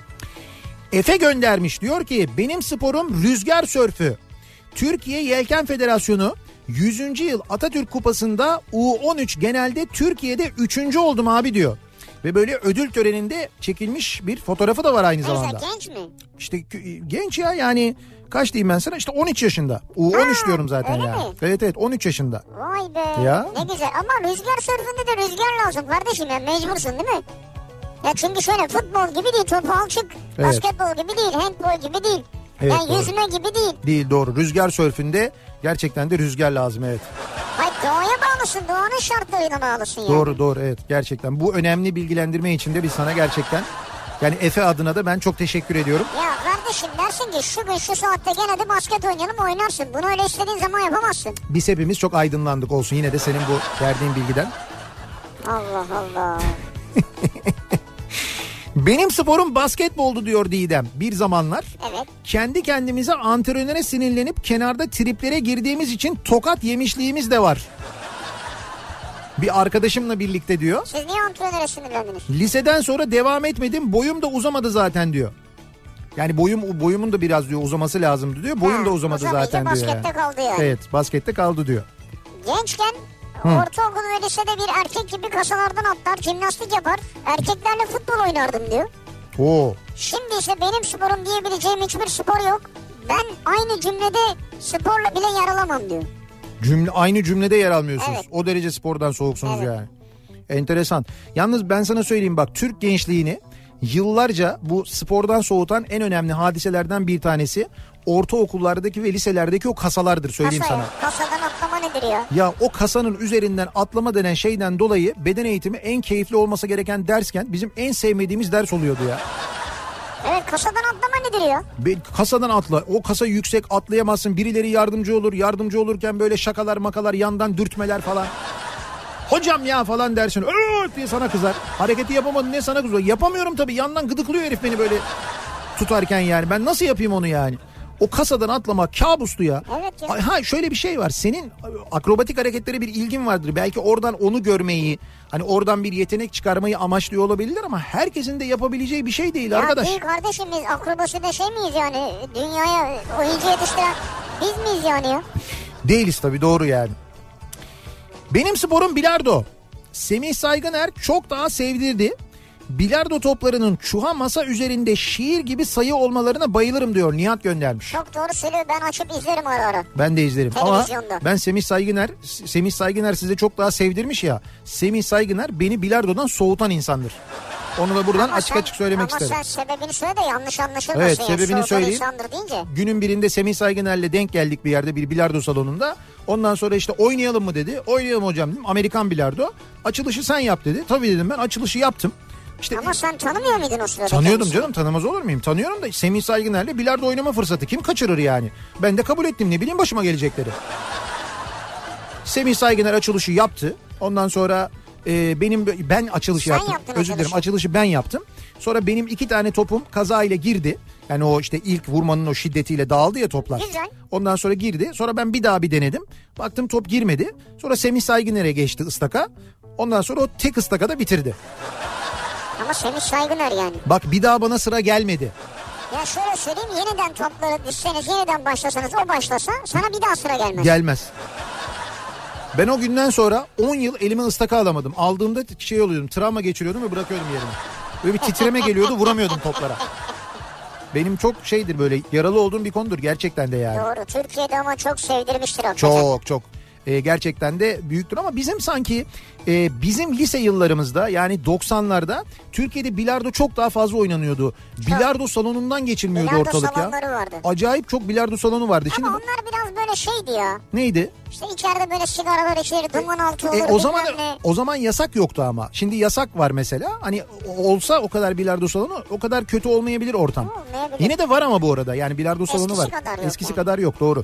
Efe göndermiş diyor ki benim sporum rüzgar sörfü. Türkiye Yelken Federasyonu 100. yıl Atatürk Kupası'nda U13 genelde Türkiye'de 3. oldum abi diyor. Ve böyle ödül töreninde çekilmiş bir fotoğrafı da var aynı Neyse zamanda. genç mi? İşte genç ya yani kaç diyeyim ben sana işte 13 yaşında. U13 Ha, diyorum zaten yani. mi? Evet evet 13 yaşında. Vay be. Ya. Ne güzel ama rüzgar sörfünde de rüzgar lazım kardeşim ya mecbursun değil mi? Ya çünkü şöyle futbol gibi değil topu al çık. Evet. Basketbol gibi değil handbol gibi değil. Evet, yani doğru. yüzme gibi değil. Değil doğru. Rüzgar sörfünde gerçekten de rüzgar lazım evet. Hayır doğaya bağlısın. Doğanın şartlarına bağlısın yani. Doğru doğru evet gerçekten. Bu önemli bilgilendirme için de biz sana gerçekten yani Efe adına da ben çok teşekkür ediyorum. Ya kardeşim dersin ki şu gün şu saatte gene de basket oynayalım oynarsın. Bunu öyle istediğin zaman yapamazsın. Biz hepimiz çok aydınlandık olsun yine de senin bu verdiğin bilgiden. Allah Allah. Benim sporum basketboldu diyor Didem bir zamanlar. Evet. Kendi kendimize antrenöre sinirlenip kenarda triplere girdiğimiz için tokat yemişliğimiz de var. Bir arkadaşımla birlikte diyor. Siz niye antrenöre sinirlendiniz? Liseden sonra devam etmedim. Boyum da uzamadı zaten diyor. Yani boyum boyumun da biraz diyor uzaması lazımdı diyor. Boyum Ha, da uzamadı zaten diyor. baskette kaldı yani. Evet, baskette kaldı diyor. Gençken ortaokul ve lisede bir erkek gibi kasalardan atlar, jimnastik yapar. Erkeklerle futbol oynardım diyor. Oo. Şimdi ise benim sporum diyebileceğim hiçbir spor yok. Ben aynı cümlede sporla bile yer alamam diyor. Cümle aynı cümlede yer almıyorsunuz. Evet. O derece spordan soğuksunuz Evet. yani. Enteresan. Yalnız ben sana söyleyeyim bak Türk gençliğini yıllarca bu spordan soğutan en önemli hadiselerden bir tanesi ortaokullardaki ve liselerdeki o kasalardır söyleyeyim Kasaya, sana. kasadan atlama nedir ya? Ya o kasanın üzerinden atlama denen şeyden dolayı beden eğitimi en keyifli olması gereken dersken bizim en sevmediğimiz ders oluyordu ya. Evet kasadan atlama nedir ya? Be- Kasadan atla. O kasa yüksek atlayamazsın. Birileri yardımcı olur. Yardımcı olurken böyle şakalar makalar yandan dürtmeler falan. Hocam ya falan dersin. "Öööt" diye sana kızar. Hareketi yapamadın ne sana kızıyor. Yapamıyorum tabii. Yandan gıdıklıyor herif beni böyle tutarken yani. Ben nasıl yapayım onu yani? O kasadan atlamak kabustu ya. Evet ya. Ha şöyle bir şey var. Senin akrobatik hareketlere bir ilgin vardır. Belki oradan onu görmeyi, hani oradan bir yetenek çıkarmayı amaçlıyor olabilirler ama herkesin de yapabileceği bir şey değil Ya arkadaş. değil kardeşim biz akrobaside şey miyiz yani? Dünyaya oyuncu yetiştiren biz miyiz yani ya? Değiliz tabii doğru yani. Benim sporum bilardo. Semih Saygıner çok daha sevdirdi. Bilardo toplarının çuha masa üzerinde şiir gibi sayı olmalarına bayılırım diyor. Nihat göndermiş. Çok doğru söylüyor ben açıp izlerim ara ara. Ben de izlerim. Ama ben Semih Saygıner, Semih Saygıner size çok daha sevdirmiş ya. Semih Saygıner beni bilardodan soğutan insandır. Onu da buradan Ama açık sen- açık söylemek ama isterim. sen sebebini söyle de yanlış anlaşılmasın. Evet, sebebini söyleyeyim. Günün birinde Semih Saygıner'le denk geldik bir yerde bir bilardo salonunda. Ondan sonra işte oynayalım mı dedi. Oynayalım hocam dedim. Amerikan bilardo. Açılışı sen yap dedi. Tabii dedim ben açılışı yaptım. İşte Ama sen tanımıyor muydun o sırada? Tanıyordum kendisini? canım tanımaz olur muyum? Tanıyorum da Semih Saygıner'le bilardo oynama fırsatı kim kaçırır yani? Ben de kabul ettim ne bileyim başıma gelecekleri. Semih Saygıner açılışı yaptı. Ondan sonra e, benim ben açılışı Sen yaptım. yaptın Özür dilerim açılışı. açılışı ben yaptım. Sonra benim iki tane topum kaza ile girdi. Yani o işte ilk vurmanın o şiddetiyle dağıldı ya toplar. Güzel. Ondan sonra girdi. Sonra ben bir daha bir denedim. Baktım top girmedi. Sonra Semih Saygıner'e geçti ıstaka. Ondan sonra o tek ıstakada bitirdi. Ama Semih Saygıner yani. Bak bir daha bana sıra gelmedi. Ya şöyle söyleyeyim yeniden topları düşseniz yeniden başlasanız o başlasa sana bir daha sıra gelmez. Gelmez. Ben o günden sonra 10 yıl elime ıstaka alamadım. Aldığımda şey oluyordum travma geçiriyordum ve bırakıyordum yerine. Böyle bir titreme geliyordu vuramıyordum toplara. Benim çok şeydir böyle yaralı olduğum bir konudur gerçekten de yani. Doğru Türkiye'de ama çok sevdirmiştir hakikaten. Çok çok. Ee, gerçekten de büyüktür ama bizim sanki e, bizim lise yıllarımızda yani 90'larda Türkiye'de bilardo çok daha fazla oynanıyordu. Bilardo salonundan geçilmiyordu Bilardo ortalık ya. vardı. Acayip çok bilardo salonu vardı. Şimdi Ama onlar biraz böyle şeydi ya. neydi? İşte içeride böyle sigaralar içeri duman altı olur E, o zaman ne. o zaman yasak yoktu ama. Şimdi yasak var mesela. Hani olsa o kadar bilardo salonu o kadar kötü olmayabilir ortam. Olmayabilir. Yine de var ama bu arada. Yani bilardo salonu Eskisi var. kadar Eskisi yani. kadar yok doğru.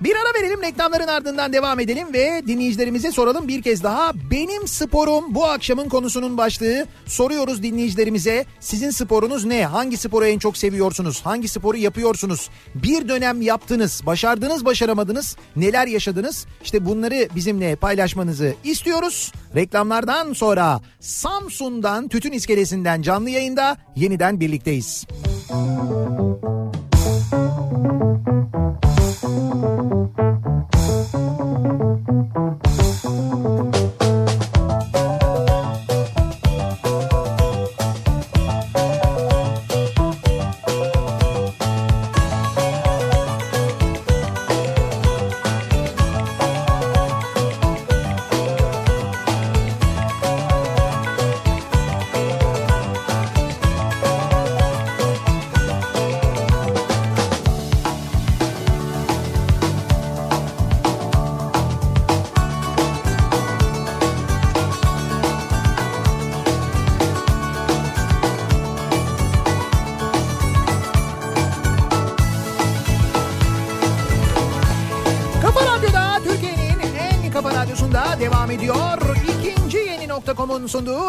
Bir ara verelim reklamların ardından devam edelim ve dinleyicilerimize soralım bir kez daha. Benim sporum bu akşamın konusunun başlığı. Soruyoruz dinleyicilerimize sizin sporunuz ne? Hangi sporu en çok seviyorsunuz? Hangi sporu yapıyorsunuz? Bir dönem yaptınız, başardınız, başaramadınız. Neler yaşadınız? İşte bunları bizimle paylaşmanızı istiyoruz. Reklamlardan sonra Samsun'dan Tütün İskelesi'nden canlı yayında yeniden birlikteyiz. Radyosu'nda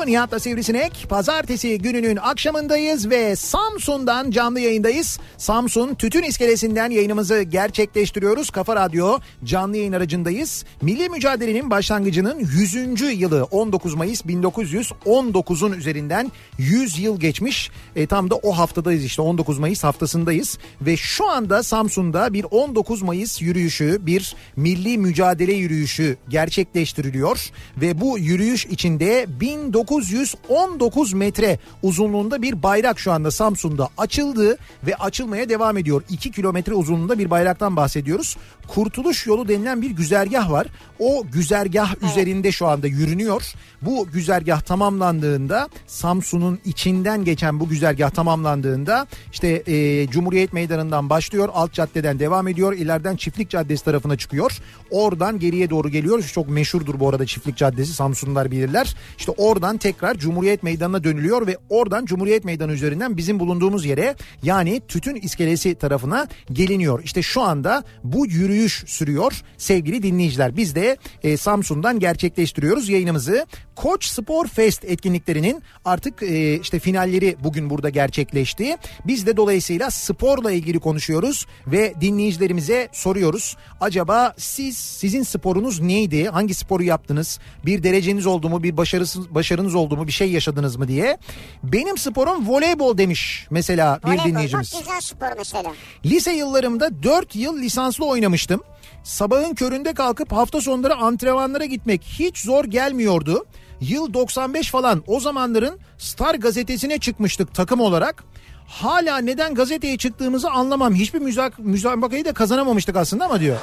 sunduğu Nihat'la Sivrisinek. Pazartesi gününün akşamındayız ve Samsun'dan canlı yayındayız. Samsun Tütün İskelesi'nden yayınımızı gerçekleştiriyoruz. Kafa Radyo canlı yayın aracındayız. Milli mücadelenin başlangıcının 100. yılı 19 Mayıs 1919'un üzerinden 100 yıl geçmiş. E, tam da o haftadayız işte 19 Mayıs haftasındayız. Ve şu anda Samsun'da bir 19 Mayıs yürüyüşü, bir milli mücadele yürüyüşü gerçekleştiriliyor. Ve bu yürüyüş içinde 1919 metre uzunluğunda bir bayrak şu anda Samsun'da açıldı ve açılmaya devam ediyor. 2 kilometre uzunluğunda bir bayraktan bahsediyoruz. Kurtuluş yolu denilen bir güzergah var. O güzergah üzerinde şu anda yürünüyor. Bu güzergah tamamlandığında Samsun'un içinden geçen bu güzergah tamamlandığında işte e, Cumhuriyet Meydanı'ndan başlıyor. Alt caddeden devam ediyor. İleriden Çiftlik Caddesi tarafına çıkıyor. Oradan geriye doğru geliyor. Çok meşhurdur bu arada Çiftlik Caddesi. Samsunlular bilirler. İşte oradan tekrar Cumhuriyet Meydanı'na dönülüyor ve oradan Cumhuriyet Meydanı üzerinden bizim bulunduğumuz yere yani Tütün İskelesi tarafına geliniyor. İşte şu anda bu yürüyüş sürüyor sevgili dinleyiciler. Biz de e, Samsun'dan gerçekleştiriyoruz yayınımızı. Koç Spor Fest etkinliklerinin artık e, işte finalleri bugün burada gerçekleşti. Biz de dolayısıyla sporla ilgili konuşuyoruz ve dinleyicilerimize soruyoruz. Acaba siz sizin sporunuz neydi? Hangi sporu yaptınız? Bir dereceniz oldu mu? Bir başarısız başarınız oldu mu? Bir şey yaşadınız mı diye. Benim sporum voleybol demiş mesela bir Voleybol dinleyicimiz. bak güzel spor mesela. Lise yıllarımda 4 yıl lisanslı oynamıştım. Sabahın köründe kalkıp hafta sonları antrenmanlara gitmek hiç zor gelmiyordu. Yıl 95 falan o zamanların Star gazetesine çıkmıştık takım olarak. Hala neden gazeteye çıktığımızı anlamam. Hiçbir müzak müsabakayı da kazanamamıştık aslında ama diyor.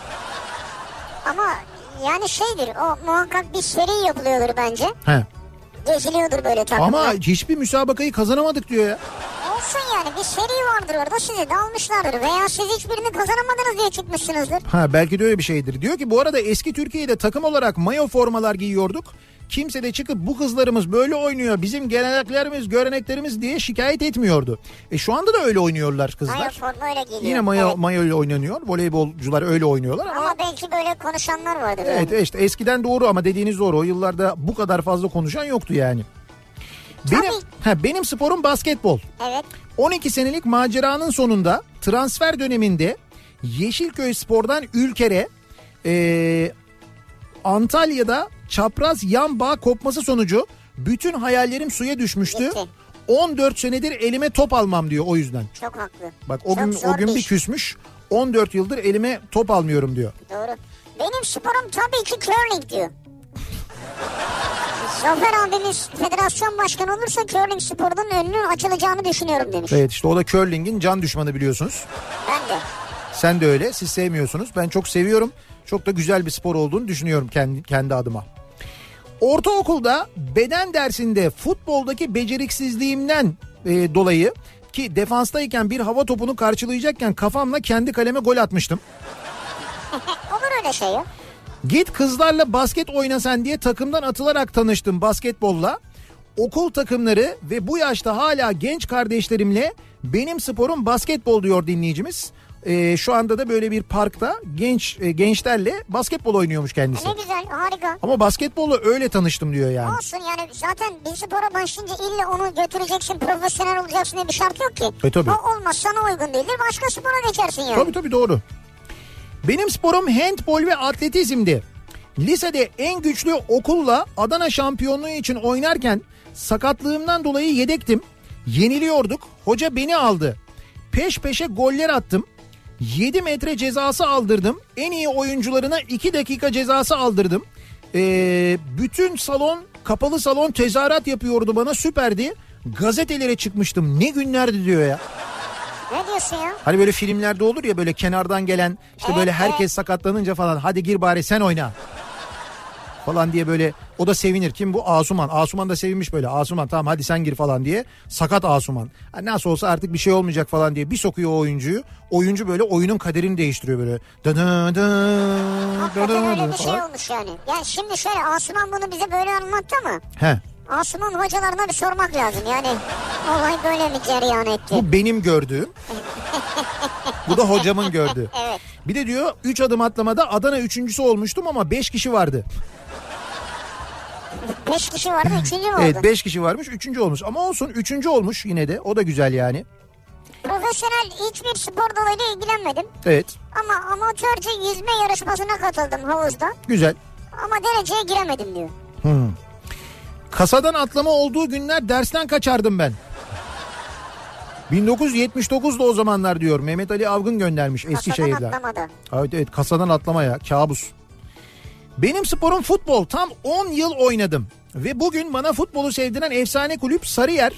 Ama yani şeydir o muhakkak bir seri yapılıyordur bence. He. Geziliyordur böyle takımlar. Ama hiçbir müsabakayı kazanamadık diyor ya. Yani bir seri vardır orada sizi de almışlardır. Veya siz hiçbirini kazanamadınız diye çıkmışsınızdır. Ha belki de öyle bir şeydir. Diyor ki bu arada eski Türkiye'de takım olarak mayo formalar giyiyorduk. Kimse de çıkıp bu kızlarımız böyle oynuyor bizim geleneklerimiz göreneklerimiz diye şikayet etmiyordu. E şu anda da öyle oynuyorlar kızlar. Mayo forma öyle geliyor. Yine mayo, Evet. mayo ile oynanıyor. Voleybolcular öyle oynuyorlar ama... Ama belki böyle konuşanlar vardır. Evet yani. işte eskiden doğru ama dediğiniz doğru. O yıllarda bu kadar fazla konuşan yoktu yani. Benim, ha, benim sporum basketbol. Evet. 12 senelik maceranın sonunda transfer döneminde Yeşilköy Spor'dan Ülker'e e, Antalya'da çapraz yan bağ kopması sonucu bütün hayallerim suya düşmüştü. Gitti. 14 senedir elime top almam diyor o yüzden. Çok haklı. Bak o Çok gün o gün bir bir iş. küsmüş. 14 yıldır elime top almıyorum diyor. Doğru. Benim sporum tabii ki curling diyor. Zafer abimiz federasyon başkanı olursa curling sporunun önünün açılacağını düşünüyorum demiş. Evet işte o da curling'in can düşmanı biliyorsunuz. Ben de. Sen de öyle. Siz sevmiyorsunuz. Ben çok seviyorum. Çok da güzel bir spor olduğunu düşünüyorum kendi, kendi adıma. Ortaokulda beden dersinde futboldaki beceriksizliğimden e, dolayı ki defanstayken bir hava topunu karşılayacakken kafamla kendi kaleme gol atmıştım. Olur öyle şey ya. Git kızlarla basket oynasan diye takımdan atılarak tanıştım basketbolla. Okul takımları ve bu yaşta hala genç kardeşlerimle benim sporum basketbol diyor dinleyicimiz. Ee, şu anda da böyle bir parkta genç e, gençlerle basketbol oynuyormuş kendisi. Ne güzel harika. Ama basketbolla öyle tanıştım diyor yani. Olsun yani zaten bir spora başlayınca illa onu götüreceksin profesyonel olacaksın diye bir şart yok ki. E, tabii. O olmaz sana uygun değildir başka spora geçersin yani. Tabii tabii doğru. Benim sporum handbol ve atletizmdi. Lisede en güçlü okulla Adana şampiyonluğu için oynarken sakatlığımdan dolayı yedektim. Yeniliyorduk. Hoca beni aldı. Peş peşe goller attım. 7 metre cezası aldırdım. En iyi oyuncularına 2 dakika cezası aldırdım. Ee, bütün salon kapalı salon tezahürat yapıyordu bana süperdi. Gazetelere çıkmıştım. Ne günlerdi diyor ya. Ne diyorsun ya? Hani böyle filmlerde olur ya böyle kenardan gelen işte böyle Evet, herkes evet. sakatlanınca falan hadi gir bari sen oyna. Falan diye böyle o da sevinir. Kim bu? Asuman. Asuman da sevinmiş böyle. Asuman tamam hadi sen gir falan diye. Sakat Asuman. Ha, nasıl olsa artık bir şey olmayacak falan diye bir sokuyor o oyuncuyu. Oyuncu böyle oyunun kaderini değiştiriyor böyle. Dı dı dı, Hakikaten öyle bir şey olmuş yani. Ya şimdi şöyle Asuman bunu bize böyle anlattı ama He. Asuman hocalarına bir sormak lazım. Yani olay böyle mi cereyan etti? Bu benim gördüğüm. Bu da hocamın gördüğü. Evet. Bir de diyor 3 adım atlamada Adana üçüncüsü olmuştum ama 5 kişi vardı. 5 kişi vardı üçüncü mü oldu? Evet 5 kişi varmış üçüncü olmuş ama olsun üçüncü olmuş yine de o da güzel yani. Profesyonel hiçbir spor dalıyla ilgilenmedim. Evet Ama amatörce yüzme yarışmasına katıldım havuzda. güzel. Ama dereceye giremedim diyor. Kasadan atlama olduğu günler dersten kaçardım ben. 1979'da o zamanlar diyor Mehmet Ali Avgın göndermiş Kasadan Eskişehir'den. atlamadı. Evet evet kasadan atlamaya kabus. Benim sporum futbol tam 10 yıl oynadım. Ve bugün bana futbolu sevdiren efsane kulüp Sarıyer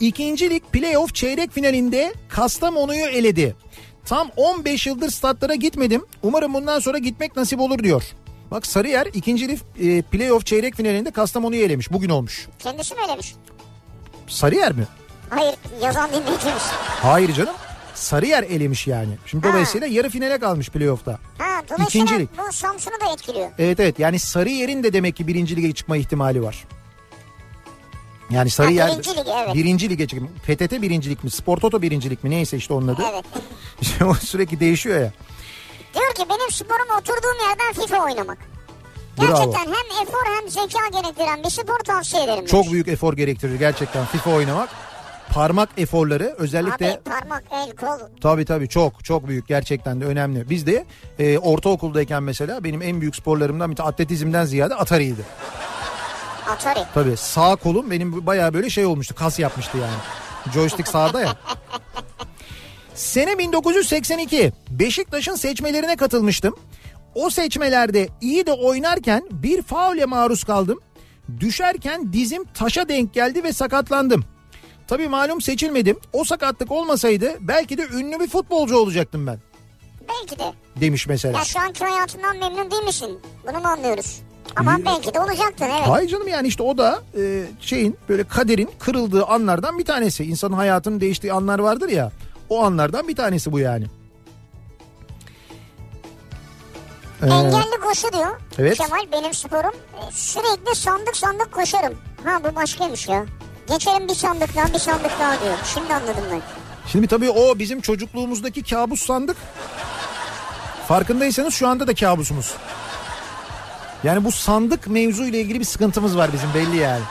ikinci lig playoff çeyrek finalinde Kastamonu'yu eledi. Tam 15 yıldır statlara gitmedim. Umarım bundan sonra gitmek nasip olur diyor. Bak Sarıyer ikinci lig e, playoff çeyrek finalinde Kastamonu'yu elemiş. Bugün olmuş. Kendisi mi öylemiş? Sarıyer mi? Hayır yazan dinleyicimiz. Hayır canım. Sarıyer elemiş yani. Şimdi Ha. dolayısıyla yarı finale kalmış playoff'ta. Ha, dolayısıyla İkinci lig. bu Samsun'u da etkiliyor. Evet evet yani Sarıyer'in de demek ki birinci lige çıkma ihtimali var. Yani Sarıyer Ha, birinci lig, evet. birinci lige çıkma. PTT birincilik mi? Spor Toto birincilik mi? Neyse işte onun adı. Evet. O sürekli değişiyor ya. Diyor ki benim sporum oturduğum yerden FIFA oynamak. Bravo. Gerçekten hem efor hem zeka gerektiren bir spor tavsiye ederim. Çok demiş. büyük efor gerektirir gerçekten FIFA oynamak. Parmak eforları özellikle Abi parmak, el, kol. Tabii tabii çok çok büyük gerçekten de önemli. Biz de e, ortaokuldayken mesela benim en büyük sporlarımdan bir atletizmden ziyade atariydi. Atari. Tabii sağ kolum benim bayağı böyle şey olmuştu kas yapmıştı yani. Joystick sağda ya. Sene 1982 Beşiktaş'ın seçmelerine katılmıştım. O seçmelerde iyi de oynarken bir faule maruz kaldım. Düşerken dizim taşa denk geldi ve sakatlandım. Tabii malum seçilmedim. O sakatlık olmasaydı belki de ünlü bir futbolcu olacaktım ben. Belki de. Demiş mesela. Ya şu anki hayatından memnun değil misin? Bunu mu anlıyoruz? Ama belki de olacaktın evet. Hayır canım yani işte o da e, şeyin böyle kaderin kırıldığı anlardan bir tanesi. İnsanın hayatının değiştiği anlar vardır ya. O anlardan bir tanesi bu yani. Ee, Engelli koşu diyor. Evet. Kemal benim sporum. E, Sürekli sandık sandık koşarım. Ha bu başkaymış ya. Geçerim bir sandık daha bir sandık daha diyor. Şimdi anladım ben. Şimdi tabii o bizim çocukluğumuzdaki kabus sandık. Farkındaysanız şu anda da kabusumuz. Yani bu sandık mevzu ile ilgili bir sıkıntımız var bizim belli yani.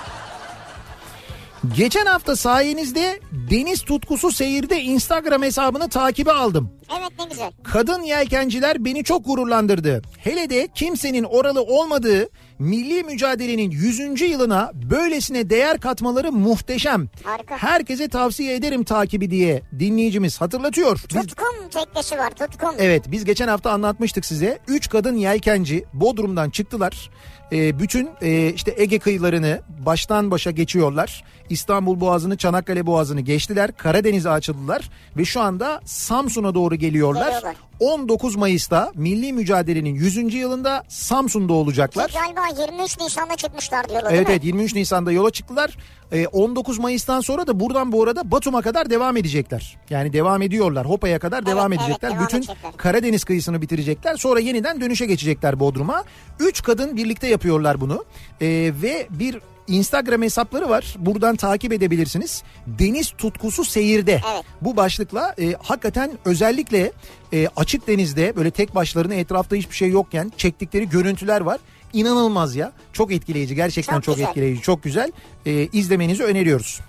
Geçen hafta sayenizde Deniz Tutkusu Seyir'de Instagram hesabını takibe aldım. Evet ne güzel. Kadın yelkenciler beni çok gururlandırdı. Hele de kimsenin oralı olmadığı milli mücadelenin 100. yılına böylesine değer katmaları muhteşem. Harika. Herkese tavsiye ederim takibi diye dinleyicimiz hatırlatıyor. Biz, Tutkum teknesi var tutkum. evet biz geçen hafta anlatmıştık size. 3 kadın yelkenci Bodrum'dan çıktılar. Ee, bütün e, işte Ege kıyılarını baştan başa geçiyorlar. İstanbul Boğazı'nı Çanakkale Boğazı'nı geçtiler. Karadeniz'e açıldılar ve şu anda Samsun'a doğru geliyorlar. Geliyorlar. 19 Mayıs'ta milli mücadelenin 100. yılında Samsun'da olacaklar. Ki galiba 23 Nisan'da çıkmışlar diyorlar Evet evet 23 Nisan'da yola çıktılar. Ee, 19 Mayıs'tan sonra da buradan bu arada Batum'a kadar devam edecekler. Yani devam ediyorlar. Hopa'ya kadar devam evet, edecekler. devam Bütün edecekler. Karadeniz kıyısını bitirecekler. Sonra yeniden dönüşe geçecekler Bodrum'a. Üç kadın birlikte yapıyorlar bunu. Ee, ve bir Instagram hesapları var. Buradan takip edebilirsiniz. Deniz tutkusu seyirde. Evet. Bu başlıkla e, hakikaten özellikle e, açık denizde böyle tek başlarına etrafta hiçbir şey yokken çektikleri görüntüler var. İnanılmaz ya. Çok etkileyici. Gerçekten çok, Çok güzel. etkileyici. Çok güzel. E, izlemenizi öneriyoruz.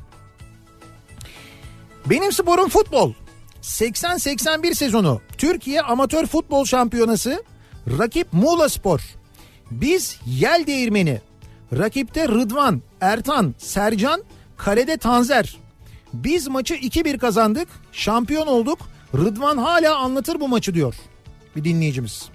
Benim sporum futbol. 80-81 sezonu Türkiye Amatör Futbol Şampiyonası rakip Muğla Spor. Biz yel değirmeni. Rakipte Rıdvan, Ertan, Sercan, kalede Tanzer. Biz maçı 2-1 kazandık. Şampiyon olduk. Rıdvan hala anlatır bu maçı diyor. Bir dinleyicimiz.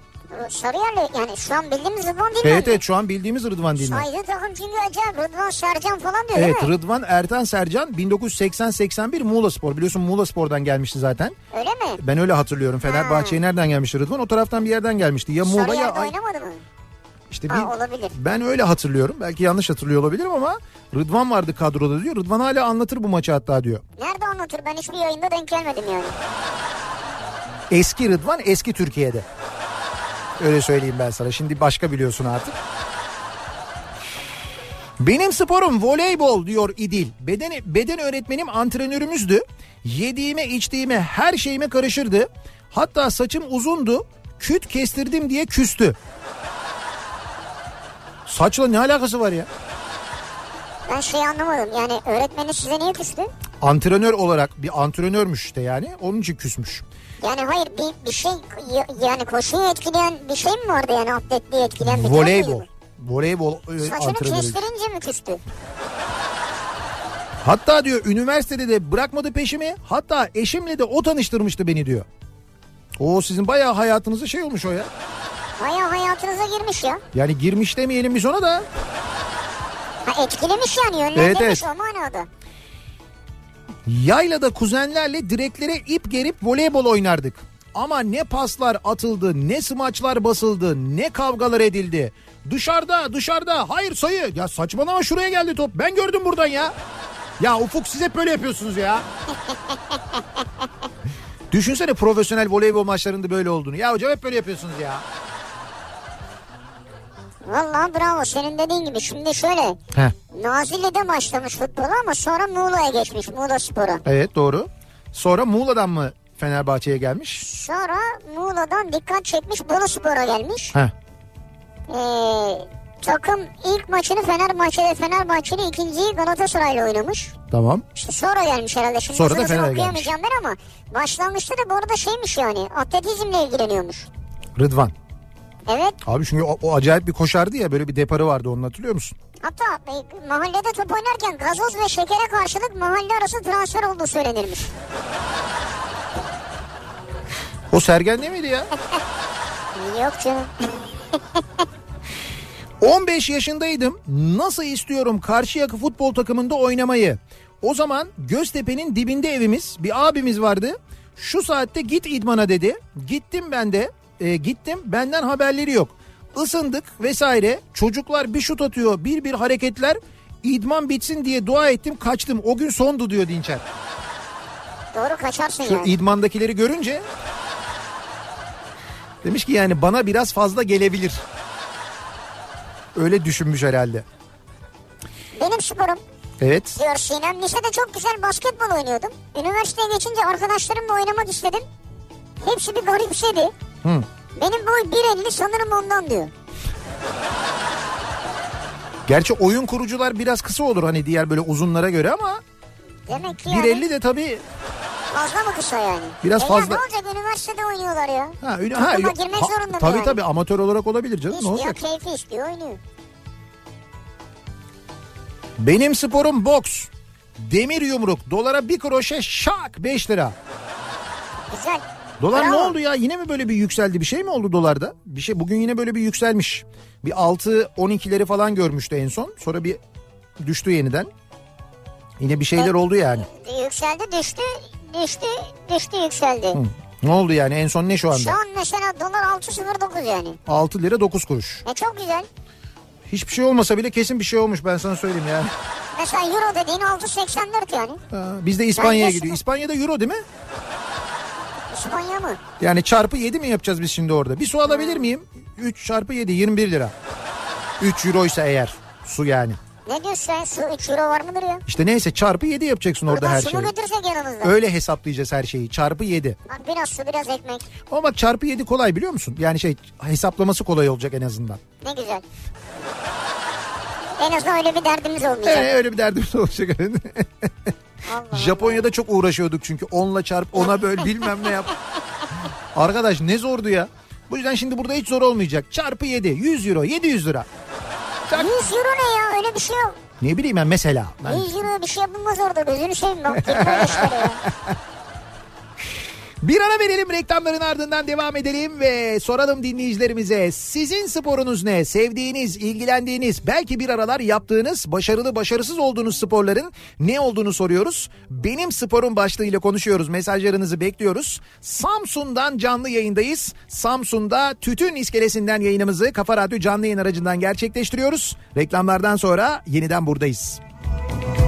Sarıyer'le yani şu an bildiğimiz Rıdvan değil Evet mi? evet şu an bildiğimiz Rıdvan dinler. Saydığı takım çünkü acayip Rıdvan Sercan falan diyor Evet değil mi? Rıdvan Ertan Sercan 1980-81 Muğla Spor. Biliyorsun Muğla Spor'dan gelmişti zaten. Öyle mi? Ben öyle hatırlıyorum. Fenerbahçe'ye nereden gelmişti Rıdvan? O taraftan bir yerden gelmişti. Ya Muğla ya Sarıyer'de Ay- oynamadı mı? İşte bir, olabilir. ben öyle hatırlıyorum. Belki yanlış hatırlıyor olabilirim ama Rıdvan vardı kadroda diyor. Rıdvan hala anlatır bu maçı hatta diyor. Nerede anlatır? Ben hiçbir yayında denk gelmedim yani. Eski Rıdvan eski Türkiye'de. Öyle söyleyeyim ben sana. Şimdi başka biliyorsun artık. Benim sporum voleybol diyor İdil. Beden, beden öğretmenim antrenörümüzdü. Yediğime içtiğime her şeyime karışırdı. Hatta saçım uzundu. Küt kestirdim diye küstü. Saçla ne alakası var ya? Ben şeyi anlamadım yani öğretmeni size niye küstü? Antrenör olarak bir antrenörmüş işte yani. Onun için küsmüş. Yani hayır bir, bir şey yani koşuyu etkileyen bir şey mi vardı yani atletliği etkileyen bir Voleybol. Voleybol e, Saçını kestirince mi küstü? Hatta diyor üniversitede de bırakmadı peşimi. Hatta eşimle de o tanıştırmıştı beni diyor. O sizin bayağı hayatınızı şey olmuş o ya. Baya hayatınıza girmiş ya. Yani girmiş demeyelim biz ona da. Ha, etkilemiş yani yönlendirmiş Evet, evet. o manada. Yaylada kuzenlerle direklere ip gerip voleybol oynardık. Ama ne paslar atıldı, ne smaçlar basıldı, ne kavgalar edildi. Dışarıda, dışarıda. Hayır sayı. Ya saçmalama şuraya geldi top. Ben gördüm buradan ya. Ya Ufuk siz hep böyle yapıyorsunuz ya. Düşünsene profesyonel voleybol maçlarında böyle olduğunu. Ya hocam hep böyle yapıyorsunuz ya. Vallahi bravo senin dediğin gibi. Şimdi şöyle Heh. Nazilli'de başlamış futbola ama sonra Muğla'ya geçmiş Muğla Spor'a. Evet doğru. Sonra Muğla'dan mı Fenerbahçe'ye gelmiş? Sonra Muğla'dan dikkat çekmiş Bolu Spor'a gelmiş. Heh. Ee, takım ilk maçını Fenerbahçe'de Fenerbahçeli ikinciyi Galatasaray'la oynamış. Tamam. İşte sonra gelmiş herhalde. Şimdi Sonra da Fener'e okuyamayacağım ben ama başlangıçta da bu arada şeymiş yani atletizmle ilgileniyormuş. Rıdvan. Evet Abi çünkü o, o acayip bir koşardı ya böyle bir deparı vardı onu hatırlıyor musun? hatta e, mahallede top oynarken gazoz ve şekere karşılık mahalle arası transfer olduğu söylenirmiş. O Sergen değil miydi ya? Yok canım. 15 yaşındaydım. Nasıl istiyorum Karşıyaka futbol takımında oynamayı. O zaman Göztepe'nin dibinde evimiz. Bir abimiz vardı. Şu saatte git idmana dedi. Gittim ben de. E, gittim. Benden haberleri yok. Isındık vesaire. Çocuklar bir şut atıyor. Bir bir hareketler. İdman bitsin diye dua ettim. Kaçtım. O gün sondu diyor Dinçer. Doğru kaçarsın Şu yani. idmandakileri görünce demiş ki yani bana biraz fazla gelebilir. Öyle düşünmüş herhalde. Benim sporum Evet. diyor Sinem. Lisede çok güzel basketbol oynuyordum. Üniversiteye geçince arkadaşlarımla oynamak istedim. Hepsi bir garipsedi. Hı. Benim boy 1.50 sanırım ondan diyor. Gerçi oyun kurucular biraz kısa olur hani diğer böyle uzunlara göre ama Demek ki yani 1.50 de tabii fazla mı kısa yani? Biraz E ya fazla. ne olacak üniversitede oynuyorlar ya. ha, Takıma yok. girmek Ha, zorunda Tabii yani? tabii amatör olarak olabilir canım ne İstiyor olacak? keyfi istiyor oynuyor. Benim sporum boks. Demir yumruk. Dolara bir kroşe şak 5 lira. Güzel. Dolar ne Bravo. oldu ya? Yine mi böyle bir yükseldi? Bir şey mi oldu dolarda? Bir şey bugün yine böyle bir yükselmiş. Bir 6 12'leri falan görmüştü en son. Sonra bir düştü yeniden. Yine bir şeyler oldu yani. Yükseldi düştü düştü düştü yükseldi. Ne oldu yani? En son ne şu Şu anda? an mesela dolar 6.09 yani. 6 lira 9 kuruş. E çok güzel. Hiçbir şey olmasa bile kesin bir şey olmuş ben sana söyleyeyim yani. Mesela euro dediğin 6.84 yani. Ha, Biz de İspanya'ya de- gidiyor. İspanya'da euro değil mi? İspanya mı? Yani çarpı 7 mi yapacağız biz şimdi orada? Bir su alabilir miyim? 3 çarpı 7 21 lira. 3 euro ise eğer su yani. Ne diyorsun sen? Su 3 euro var mıdır ya? İşte neyse çarpı 7 yapacaksın orada Buradan her su şeyi. mu götürsek yanımızda? Öyle hesaplayacağız her şeyi. Çarpı 7. Bak biraz su biraz ekmek. Ama bak çarpı 7 kolay biliyor musun? Yani şey hesaplaması kolay olacak en azından. Ne güzel. en azından öyle bir derdimiz olmayacak. Ee, öyle bir derdimiz olacak. Allah. Japonya'da çok uğraşıyorduk çünkü onla çarp ona böl bilmem ne yap. Arkadaş ne zordu ya. Bu yüzden şimdi burada hiç zor olmayacak. Çarpı 7 100 euro 700 lira. 100 euro ne ya? Öyle bir şey yok. Ne bileyim ben mesela. Ben 100 euro bir şey yapılmaz orada. Gözünü seveyim bak. Bir ara verelim reklamların ardından devam edelim ve soralım dinleyicilerimize. Sizin sporunuz ne? Sevdiğiniz, ilgilendiğiniz, belki bir aralar yaptığınız, başarılı başarısız olduğunuz sporların ne olduğunu soruyoruz. Benim sporum başlığıyla konuşuyoruz. Mesajlarınızı bekliyoruz. Samsun'dan canlı yayındayız. Samsun'da Tütün iskelesinden yayınımızı Kafa Radyo canlı yayın aracından gerçekleştiriyoruz. Reklamlardan sonra yeniden buradayız. Müzik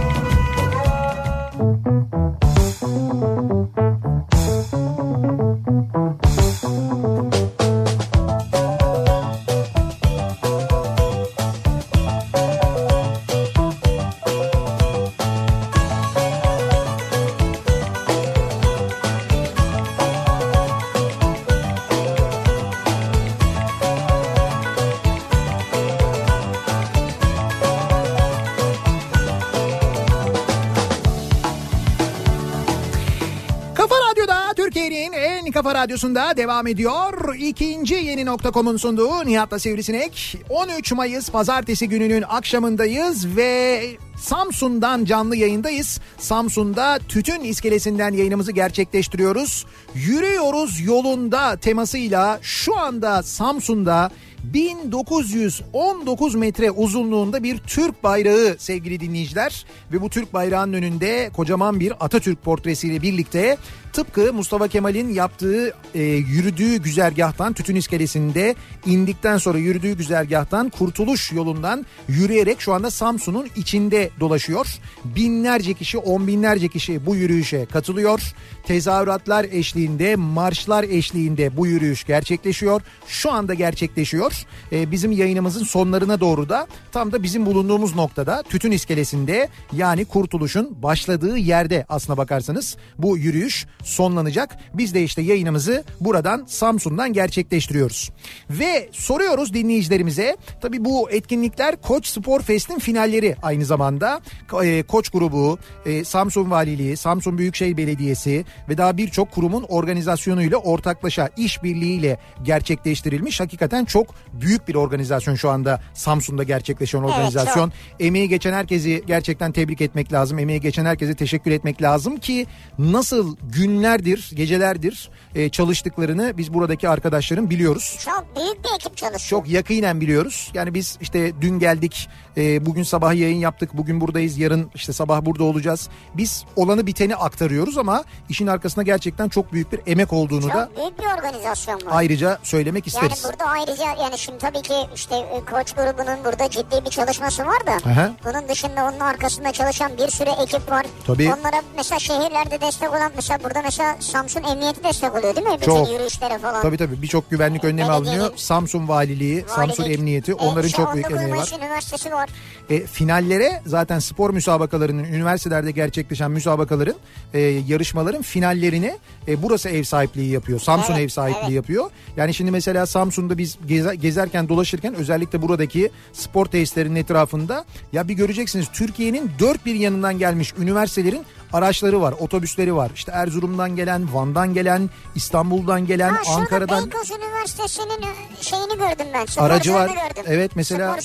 Kafa Radyosu'nda devam ediyor. İkinci yeni nokta.com'un sunduğu Nihat'la Sivrisinek. 13 Mayıs pazartesi gününün akşamındayız ve Samsun'dan canlı yayındayız. Samsun'da Tütün iskelesinden yayınımızı gerçekleştiriyoruz. Yürüyoruz yolunda temasıyla şu anda Samsun'da 1919 metre uzunluğunda bir Türk bayrağı sevgili dinleyiciler ve bu Türk bayrağının önünde kocaman bir Atatürk portresiyle birlikte tıpkı Mustafa Kemal'in yaptığı e, yürüdüğü güzergahtan Tütün iskelesinde indikten sonra yürüdüğü güzergahtan Kurtuluş yolundan yürüyerek şu anda Samsun'un içinde dolaşıyor. Binlerce kişi on binlerce kişi bu yürüyüşe katılıyor. Tezahüratlar eşliğinde marşlar eşliğinde bu yürüyüş gerçekleşiyor. Şu anda gerçekleşiyor. E, bizim yayınımızın sonlarına doğru da tam da bizim bulunduğumuz noktada Tütün iskelesinde yani Kurtuluş'un başladığı yerde aslına bakarsanız bu yürüyüş sonlanacak. Biz de işte yayınımızı buradan Samsun'dan gerçekleştiriyoruz. Ve soruyoruz dinleyicilerimize tabii bu etkinlikler Koç Spor Fest'in finalleri aynı zamanda. E, Koç grubu, e, Samsun Valiliği, Samsun Büyükşehir Belediyesi ve daha birçok kurumun organizasyonuyla ortaklaşa işbirliğiyle gerçekleştirilmiş. Hakikaten çok büyük bir organizasyon şu anda Samsun'da gerçekleşen organizasyon. Emeği geçen herkesi gerçekten tebrik etmek lazım. Emeği geçen herkese teşekkür etmek lazım ki nasıl günlerdir, gecelerdir e, çalıştıklarını biz buradaki arkadaşların biliyoruz. Çok büyük bir ekip çalışıyor. Çok yakinen biliyoruz. Yani biz işte dün geldik, e, bugün sabah yayın yaptık, bugün buradayız, yarın işte sabah burada olacağız. Biz olanı biteni aktarıyoruz ama işin arkasında gerçekten çok büyük bir emek olduğunu da Çok büyük bir organizasyon var. ayrıca söylemek Yani isteriz. burada ayrıca yani şimdi tabii ki işte e, koç grubunun burada ciddi bir çalışması var da Aha. bunun dışında onun arkasında çalışan bir sürü ekip var. Tabii. Onlara mesela şehirlerde destek olan mesela burada mesela Samsun Emniyeti destek oluyor değil mi? Bütün Çok. yürüyüşlere falan. Tabii tabii birçok güvenlik önlemi Belediyenin- alınıyor. Samsun Valiliği, Samsun Valilik. Emniyeti E, onların işte çok büyük 19 emeği var. Üniversitesi var. E, finallere zaten spor müsabakalarının üniversitelerde gerçekleşen müsabakaların e, yarışmaların finallerini e, burası ev sahipliği yapıyor. Samsun Evet, ev sahipliği evet. yapıyor. Yani şimdi mesela Samsun'da biz geze- gezerken dolaşırken özellikle buradaki spor tesislerinin etrafında ya bir göreceksiniz Türkiye'nin dört bir yanından gelmiş üniversitelerin araçları var, otobüsleri var. İşte Erzurum'dan gelen, Van'dan gelen, İstanbul'dan gelen, Ha, Ankara'dan Beykoz Üniversitesi'nin e, şeyini gördüm ben. aracı var. Gördüm. Evet mesela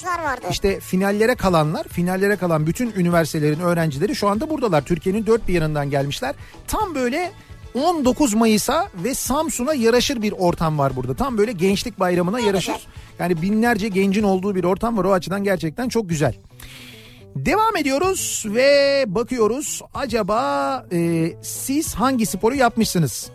işte finallere kalanlar, finallere kalan bütün üniversitelerin öğrencileri şu anda buradalar. Türkiye'nin dört bir yanından gelmişler. Tam böyle 19 Mayıs'a ve Samsun'a yaraşır bir ortam var burada. Tam böyle gençlik bayramına yaraşır. güzel. Yani binlerce gencin olduğu bir ortam var. O açıdan gerçekten çok güzel. Devam ediyoruz ve bakıyoruz acaba e, siz hangi sporu yapmışsınız?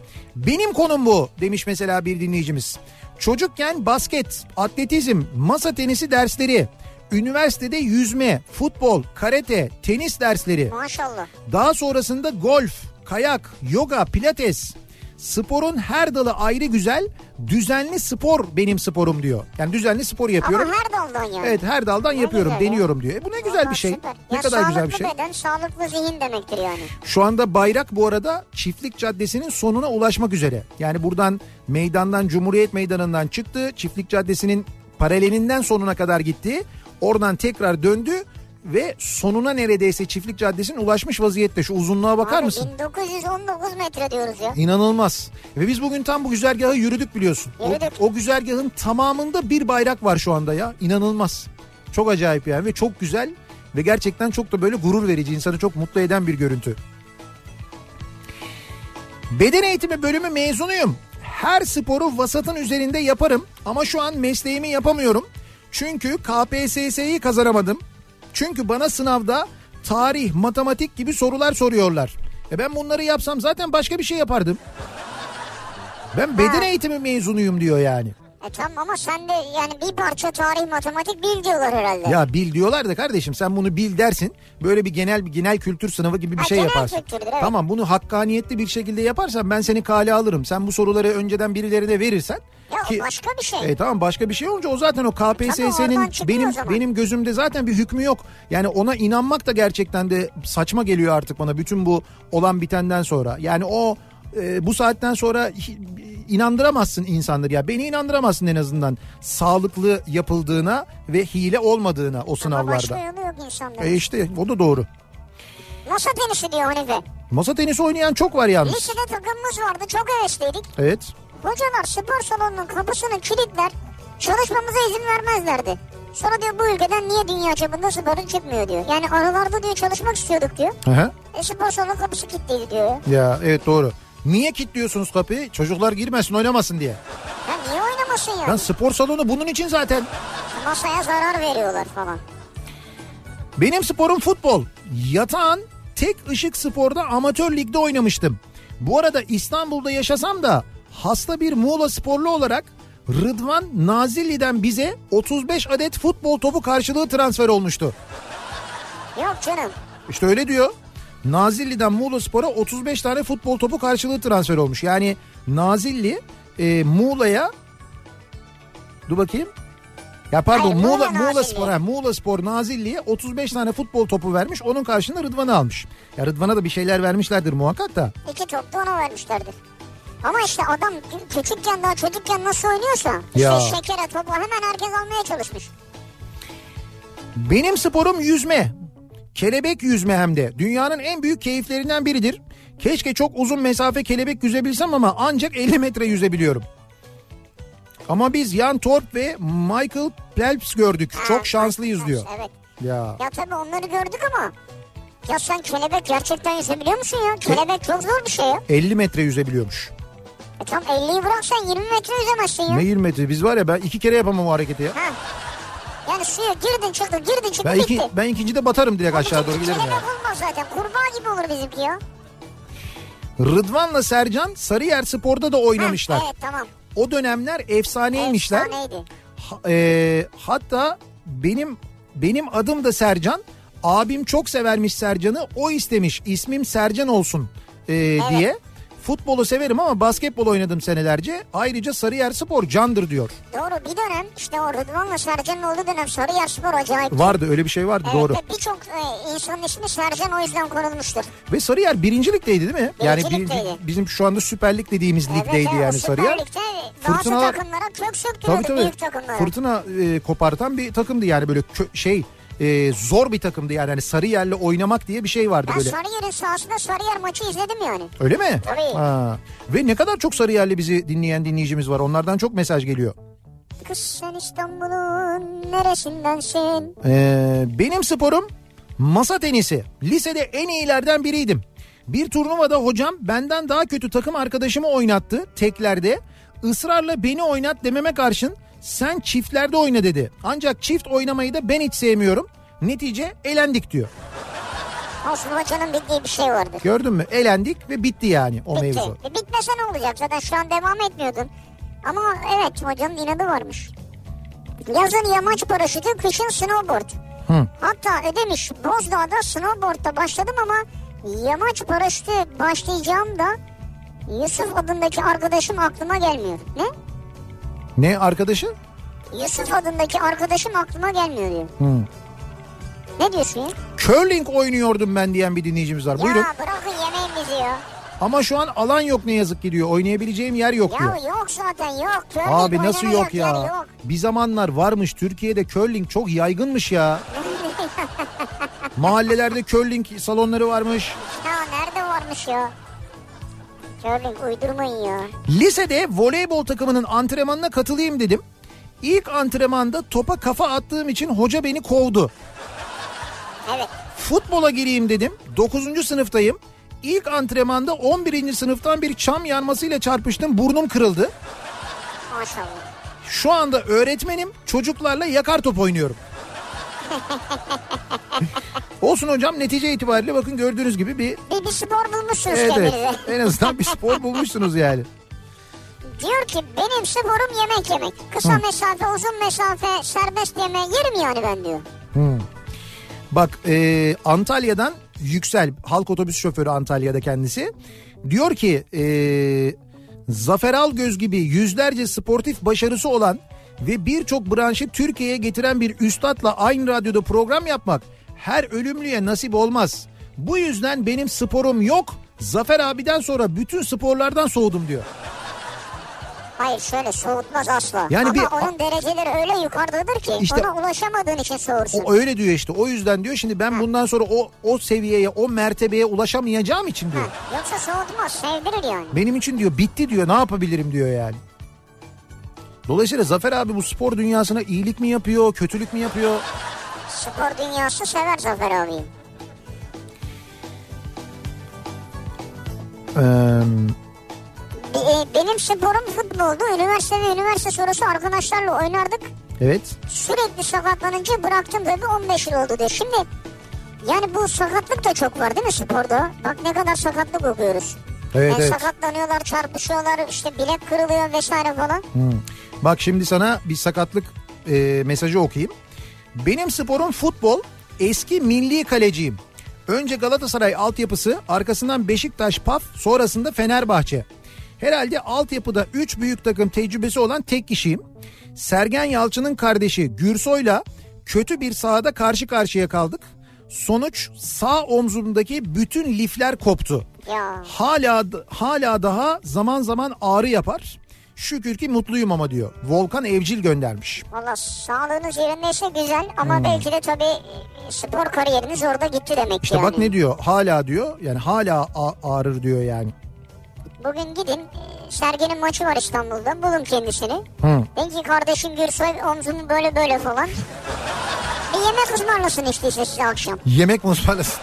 Benim konum bu demiş mesela bir dinleyicimiz. Çocukken basket, atletizm, masa tenisi dersleri, üniversitede yüzme, futbol, karate, tenis dersleri, Maşallah. daha sonrasında golf, kayak, yoga, pilates. Sporun her dalı ayrı güzel, düzenli spor benim sporum diyor. Yani düzenli spor yapıyorum. Ama her daldan yani. Evet her daldan yapıyorum, güzel deniyorum diyor. E bu ne güzel Vallahi bir şey. süper. Ne Ya kadar güzel bir sağlıklı şey. beden, sağlıklı zihin demektir yani. Şu anda bayrak bu arada Çiftlik Caddesi'nin sonuna ulaşmak üzere. Yani buradan meydandan Cumhuriyet Meydanı'ndan çıktı. Çiftlik Caddesi'nin paralelinden sonuna kadar gitti. Oradan tekrar döndü ve sonuna neredeyse Çiftlik Caddesi'nin ulaşmış vaziyette. Şu uzunluğa bakar Abi mısın? 1919 metre diyoruz ya. İnanılmaz. Ve biz bugün tam bu güzergahı yürüdük biliyorsun. O- Yürüdük. O, güzergahın tamamında bir bayrak var şu anda ya. İnanılmaz. Çok acayip yani ve çok güzel ve gerçekten çok da böyle gurur verici, insanı çok mutlu eden bir görüntü. Beden eğitimi bölümü mezunuyum. Her sporu vasatın üzerinde yaparım ama şu an mesleğimi yapamıyorum. Çünkü KPSS'yi kazanamadım. Çünkü bana sınavda tarih, matematik gibi sorular soruyorlar. E ben bunları yapsam zaten başka bir şey yapardım. Ben beden Ha. eğitimi mezunuyum diyor yani. E tamam ama sen de yani bir parça tarih matematik bil diyorlar herhalde. Ya bil diyorlar da kardeşim sen bunu bil dersin. Böyle bir genel bir genel kültür sınavı gibi bir Ha, şey genel yaparsın. kültürdür, evet. Tamam bunu hakkaniyetli bir şekilde yaparsan ben seni kale alırım. Sen bu soruları önceden birilerine verirsen Ya ki başka bir şey. E tamam başka bir şey olunca o zaten o KPSS'nin çıkıyor benim benim gözümde zaten bir hükmü yok. Yani ona inanmak da gerçekten de saçma geliyor artık bana bütün bu olan bitenden sonra. Yani o e, bu saatten sonra inandıramazsın insanları ya. Beni inandıramazsın en azından sağlıklı yapıldığına ve hile olmadığına o Ama sınavlarda. başka yolu yok insanların. E işte o da doğru. Masa tenisi diyor Hanife. Masa tenisi oynayan çok var yalnız. Lisede takımımız vardı çok hevesliydik. Evet. Hocalar spor salonunun kapısını kilitler çalışmamıza izin vermezlerdi. Sonra diyor bu ülkeden niye dünya çapında sporun çıkmıyor diyor. Yani aralarda diyor çalışmak istiyorduk diyor. Hı hı. E spor salonu kapısı kilitliydi diyor. Ya evet doğru. Niye kilitliyorsunuz kapıyı? Çocuklar girmesin oynamasın diye. Ya niye oynamasın ya? Lan spor salonu bunun için zaten. Masaya zarar veriyorlar falan. Benim sporum futbol. Yatağın tek ışık sporda amatör ligde oynamıştım. Bu arada İstanbul'da yaşasam da hasta bir Muğla sporlu olarak Rıdvan Nazilli'den bize 35 adet futbol topu karşılığı transfer olmuştu. Yok canım. İşte öyle diyor. Nazilli'den Muğla Spor'a 35 tane futbol topu karşılığı transfer olmuş. Yani Nazilli e, Muğla'ya dur bakayım. Ya pardon Hayır, Muğla Muğla Muğla Nazilli. Spor ha, Muğla Spor Nazilli'ye 35 tane futbol topu vermiş. Onun karşılığında Rıdvan'ı almış. Ya Rıdvan'a da bir şeyler vermişlerdir muhakkak da. İki top da ona vermişlerdir. Ama işte adam küçükken daha çocukken nasıl oynuyorsa işte Ya. şekere topu hemen herkes almaya çalışmış. Benim sporum yüzme. Kelebek yüzme hem de. Dünyanın en büyük keyiflerinden biridir. Keşke çok uzun mesafe kelebek yüzebilsem ama ancak 50 metre yüzebiliyorum. Ama biz Jan Torp ve Michael Phelps gördük. Çok şanslıyız diyor. Evet. Ya Ya tabii onları gördük ama ya sen kelebek gerçekten yüzebiliyor musun ya? Kelebek çok zor bir şey ya. 50 metre yüzebiliyormuş. E tam 50'yi bıraksan 20 metre yüzemezsin ya. Ne 20 metre? Biz var ya ben iki kere yapamam o hareketi ya. Ha. Yani suya girdin çıktın girdin çıktın Ben, bitti. iki, ben ikincide batarım direkt aşağı doğru giderim Kelebek ya. olmaz zaten kurbağa gibi olur bizimki ya. Rıdvan'la Sercan Sarıyer Spor'da da oynamışlar. Ha, evet tamam. O dönemler efsaneymişler. Efsaneydi. Ha- e, hatta benim benim adım da Sercan. Abim çok severmiş Sercan'ı. O istemiş ismim Sercan olsun e, diye. Futbolu severim ama basketbol oynadım senelerce. Ayrıca Sarıyer Spor candır diyor. Doğru bir dönem işte o Rıdvan'la Sercan'ın olduğu dönem Sarıyer Spor acayip. Vardı öyle bir şey vardı Evet, doğru. birçok e, insanın ismi Sercan o yüzden konulmuştur. Ve Sarıyer birincilikteydi değil mi? Yani Birinci birinci- ligdeydi. bizim şu anda Süper Lig dediğimiz ligdeydi evet, evet, yani Süper Sarıyer. Lig'de bazı Fırtınalar- takımlara kök söktürüyordu Tabii tabii. büyük takımlara. Fırtına e, kopartan bir takımdı yani böyle kö- şey e, zor bir takımdı yani hani Sarıyer'le oynamak diye bir şey vardı ben böyle. Sarıyer'in sahasında Sarıyer maçı izledim yani. Öyle mi? Tabii. Ha. Ve ne kadar çok Sarıyer'li bizi dinleyen dinleyicimiz var. Onlardan çok mesaj geliyor. Kız sen İstanbul'un neresindensin? Ee, benim sporum masa tenisi. Lisede en iyilerden biriydim. Bir turnuvada hocam benden daha kötü takım arkadaşımı oynattı teklerde. Israrla beni oynat dememe karşın sen çiftlerde oyna dedi. Ancak çift oynamayı da ben hiç sevmiyorum. Netice elendik diyor. Olsun hocanın bildiği bir şey vardır. Gördün mü? Elendik ve bitti yani o Bitti. mevzu. E, bitmese ne olacak zaten şu an devam etmiyordun. Ama evet hocanın inadı varmış. Yazın yamaç paraşütü, kışın snowboard. Hı. Hatta ödemiş Bozdağ'da snowboard'da başladım ama yamaç paraşütü başlayacağım da Yusuf adındaki arkadaşım aklıma gelmiyor. Ne? Ne arkadaşı? Yusuf adındaki arkadaşım aklıma gelmiyor diyor. Hı. Ne diyorsun ya? Curling oynuyordum ben diyen bir dinleyicimiz var. Buyurun. Ya bırakın yemeğimizi ya. Ama şu an alan yok ne yazık ki diyor. Oynayabileceğim yer yok diyor. Ya yok zaten yok. Curling Abi nasıl yok ya? yok. Bir zamanlar varmış Türkiye'de curling çok yaygınmış ya. Mahallelerde curling salonları varmış. Ya nerede varmış ya? Curling uydurmayın ya. Lisede voleybol takımının antrenmanına katılayım dedim. İlk antrenmanda topa kafa attığım için hoca beni kovdu. Evet. Futbola gireyim dedim. 9. sınıftayım. İlk antrenmanda 11. sınıftan bir çam yanmasıyla çarpıştım. Burnum kırıldı. Maşallah. Şu anda öğretmenim. Çocuklarla yakar top oynuyorum. Olsun hocam netice itibariyle bakın gördüğünüz gibi bir Bir, bir spor bulmuşsunuz evet, kendinize. evet, en azından bir spor bulmuşsunuz yani. Diyor ki benim sporum yemek yemek. Kısa mesafe, uzun mesafe, serbest yeme yerim yani ben diyor. Bak e, Antalya'dan Yüksel halk otobüs şoförü Antalya'da kendisi. Diyor ki e, Zafer Algöz gibi yüzlerce sportif başarısı olan ve birçok branşı Türkiye'ye getiren bir üstadla aynı radyoda program yapmak her ölümlüye nasip olmaz. Bu yüzden benim sporum yok. Zafer abiden sonra bütün sporlardan soğudum diyor. Hayır şöyle soğutmaz asla. Yani Ama bir- onun dereceleri öyle yukarıdadır ki İşte- ona ulaşamadığın için soğursun. O öyle diyor işte. O yüzden diyor şimdi ben bundan sonra o o seviyeye, o mertebeye ulaşamayacağım için diyor. Ha, Yoksa soğutmaz sevdirir yani. Benim için diyor bitti diyor. Ne yapabilirim diyor yani. Dolayısıyla Zafer abi bu spor dünyasına iyilik mi yapıyor, kötülük mü yapıyor? Spor dünyası sever Zafer abiyi. Ee, Be- Benim sporum futboldu. Üniversite ve üniversite sonrası arkadaşlarla oynardık. evet. Sürekli sakatlanınca bıraktım tabii 15 yıl oldu diyor. Şimdi yani bu sakatlık da çok var değil mi sporda? Bak ne kadar sakatlık okuyoruz. Evet Yani evet. sakatlanıyorlar, çarpışıyorlar, işte bilek kırılıyor vesaire falan. Hmm. Bak şimdi sana bir sakatlık e, mesajı okuyayım. Benim sporum futbol. Eski milli kaleciyim. Önce Galatasaray altyapısı, arkasından Beşiktaş PAF, sonrasında Fenerbahçe. Herhalde altyapıda 3 büyük takım tecrübesi olan tek kişiyim. Sergen Yalçın'ın kardeşi Gürsoy'la kötü bir sahada karşı karşıya kaldık. Sonuç sağ omzumdaki bütün lifler koptu. Hala hala daha zaman zaman ağrı yapar. Şükür ki mutluyum ama diyor. Volkan Evcil göndermiş. valla sağlığınız yerindeyse güzel ama Hmm. belki de tabii e, spor kariyeriniz orada gitti demek ki İşte yani. bak ne diyor? Hala diyor. Yani hala ağrır diyor yani. Bugün gidin e, Sergen'in maçı var İstanbul'da bulun kendisini. Hı. Belki kardeşim Gürsoy omzumu böyle böyle falan. Bir yemek ısmarlasın işte size akşam. Yemek mi ısmarlasın?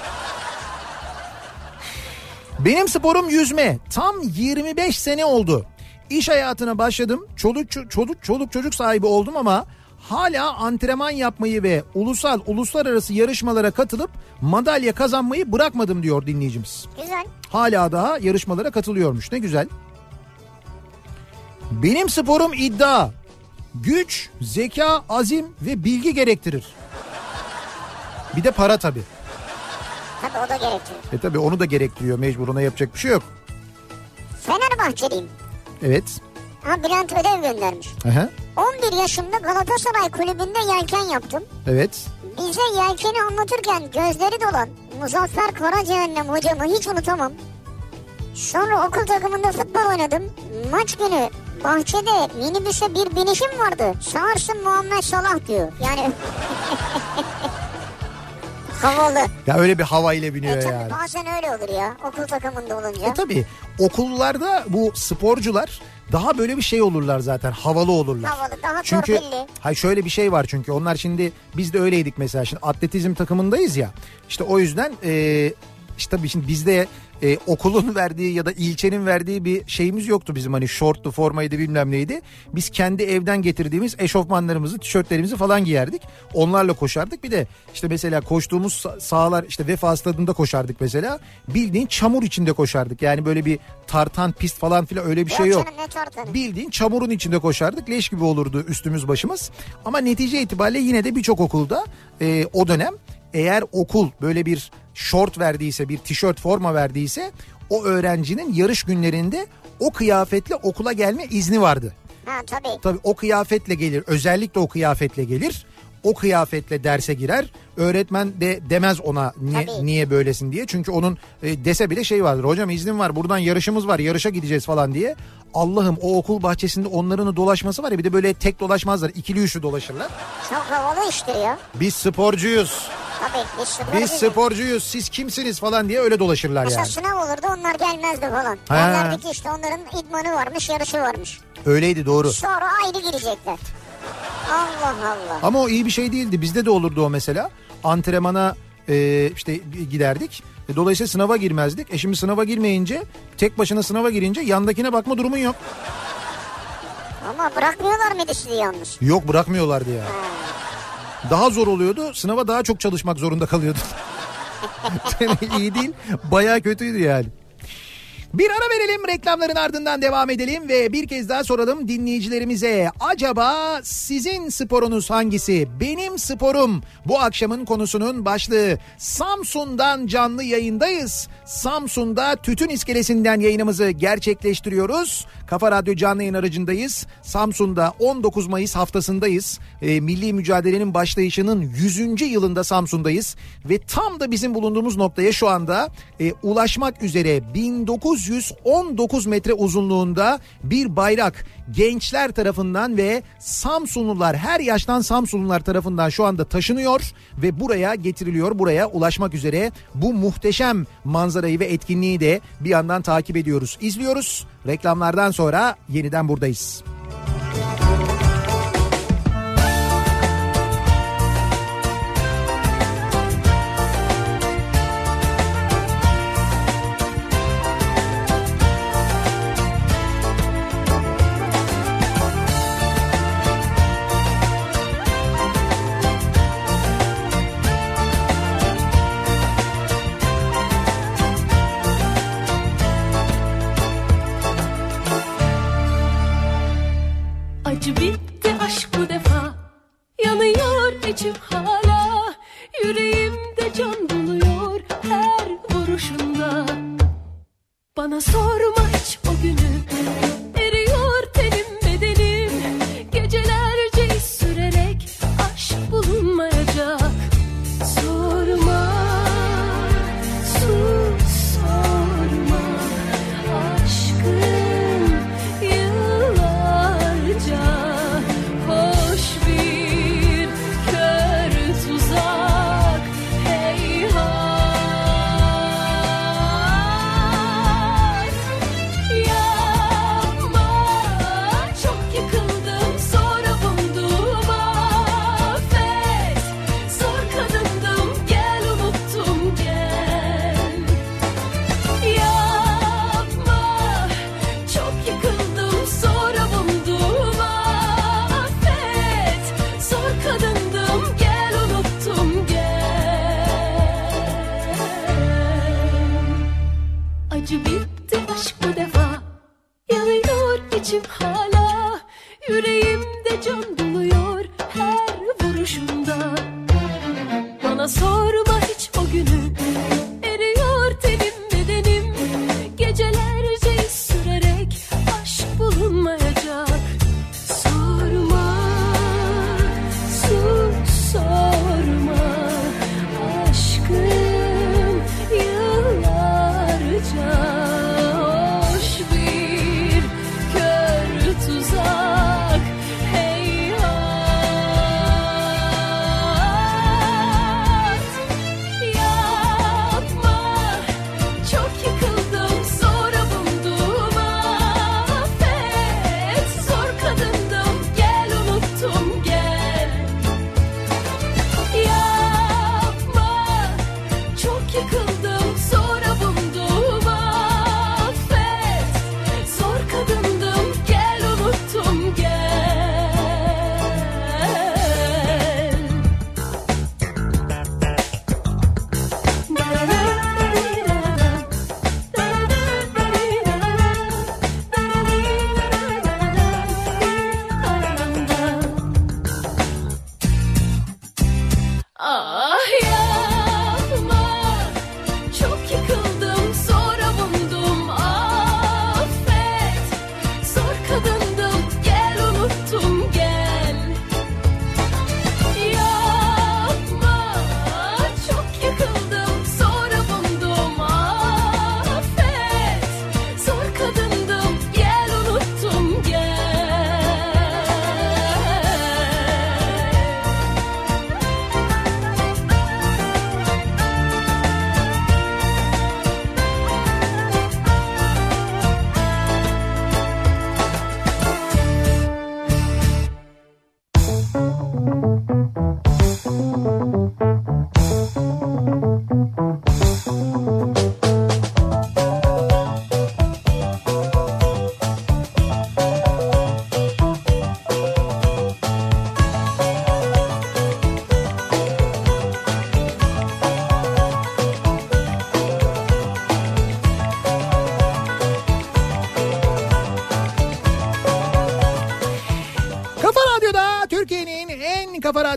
Benim sporum yüzme. Tam 25 sene oldu. İş hayatına başladım. Çoluk, ço- çoluk, çoluk çocuk sahibi oldum ama hala antrenman yapmayı ve ulusal uluslararası yarışmalara katılıp madalya kazanmayı bırakmadım diyor dinleyicimiz. Güzel. Hala daha yarışmalara katılıyormuş. Ne güzel. Benim sporum iddia. Güç, zeka, azim ve bilgi gerektirir. Bir de para tabii. Tabii o da gerektirir. E tabii onu da gerektiriyor mecbur ona yapacak bir şey yok. Fenerbahçeliyim. Evet. Ha Bülent ödev göndermiş. Aha. 11 yaşımda Galatasaray kulübünde yelken yaptım. Evet. Bize yelkeni anlatırken gözleri dolan Muzaffer Karacehennem hocamı hiç unutamam. Sonra okul takımında futbol oynadım. Maç günü bahçede minibüse bir binişim vardı. Sağırsın Muhammed Salah diyor. Yani havalı. Ya öyle bir hava ile biniyor E tabii yani. bazen öyle olur ya okul takımında olunca. E tabii okullarda bu sporcular daha böyle bir şey olurlar zaten havalı olurlar. Havalı, daha çünkü torpilli. hay şöyle bir şey var çünkü onlar şimdi biz de öyleydik mesela şimdi atletizm takımındayız ya. İşte o yüzden e, işte tabii şimdi bizde e, okulun verdiği ya da ilçenin verdiği bir şeyimiz yoktu bizim hani şortlu formaydı bilmem neydi. Biz kendi evden getirdiğimiz eşofmanlarımızı, tişörtlerimizi falan giyerdik. Onlarla koşardık. Bir de işte mesela koştuğumuz sa- sahalar işte Vefa Stadı'nda koşardık mesela. Bildiğin çamur içinde koşardık. Yani böyle bir tartan pist falan filan öyle bir şey yok. canım. Bildiğin çamurun içinde koşardık. Leş gibi olurdu üstümüz başımız. Ama netice itibariyle yine de birçok okulda e, o dönem eğer okul böyle bir şort verdiyse, bir tişört forma verdiyse o öğrencinin yarış günlerinde o kıyafetle okula gelme izni vardı. Ha tabii. Tabii o kıyafetle gelir. Özellikle o kıyafetle gelir. O kıyafetle derse girer. Öğretmen de demez ona niye, Tabii. niye böylesin diye. Çünkü onun e, dese bile şey vardır. Hocam iznim var buradan yarışımız var yarışa gideceğiz falan diye. Allah'ım o okul bahçesinde onların dolaşması var ya bir de böyle tek dolaşmazlar. ikili üçlü dolaşırlar. Çok havalı iştir ya. Biz sporcuyuz. Tabii biz Biz sporcuyuz. Siz kimsiniz falan diye öyle dolaşırlar Mesela yani. sınav olurdu onlar gelmezdi falan. Ha. Derlerdi ki işte onların idmanı varmış yarışı varmış. Öyleydi doğru. Sonra ayrı girecekler. Allah Allah. Ama o iyi bir şey değildi. Bizde de olurdu o mesela. Antrenmana e, işte giderdik. Dolayısıyla sınava girmezdik. E şimdi sınava girmeyince tek başına sınava girince yandakine bakma durumun yok. Ama bırakmıyorlar mıydı sizi yalnız? Yok bırakmıyorlardı ya. Daha zor oluyordu. Sınava daha çok çalışmak zorunda kalıyordu. iyi değil. Bayağı kötüydü yani. Bir ara verelim reklamların ardından devam edelim ve bir kez daha soralım dinleyicilerimize. Acaba sizin sporunuz hangisi? Benim sporum bu akşamın konusunun başlığı. Samsun'dan canlı yayındayız. Samsun'da Tütün İskelesi'nden yayınımızı gerçekleştiriyoruz. Kafa Radyo canlı yayın aracındayız. Samsun'da 19 Mayıs haftasındayız. E, milli mücadelenin başlayışının 100. yılında Samsun'dayız. Ve tam da bizim bulunduğumuz noktaya şu anda e, ulaşmak üzere 1900 919 metre uzunluğunda bir bayrak gençler tarafından ve Samsunlular her yaştan Samsunlular tarafından şu anda taşınıyor ve buraya getiriliyor. Buraya ulaşmak üzere bu muhteşem manzarayı ve etkinliği de bir yandan takip ediyoruz, izliyoruz. Reklamlardan sonra yeniden buradayız.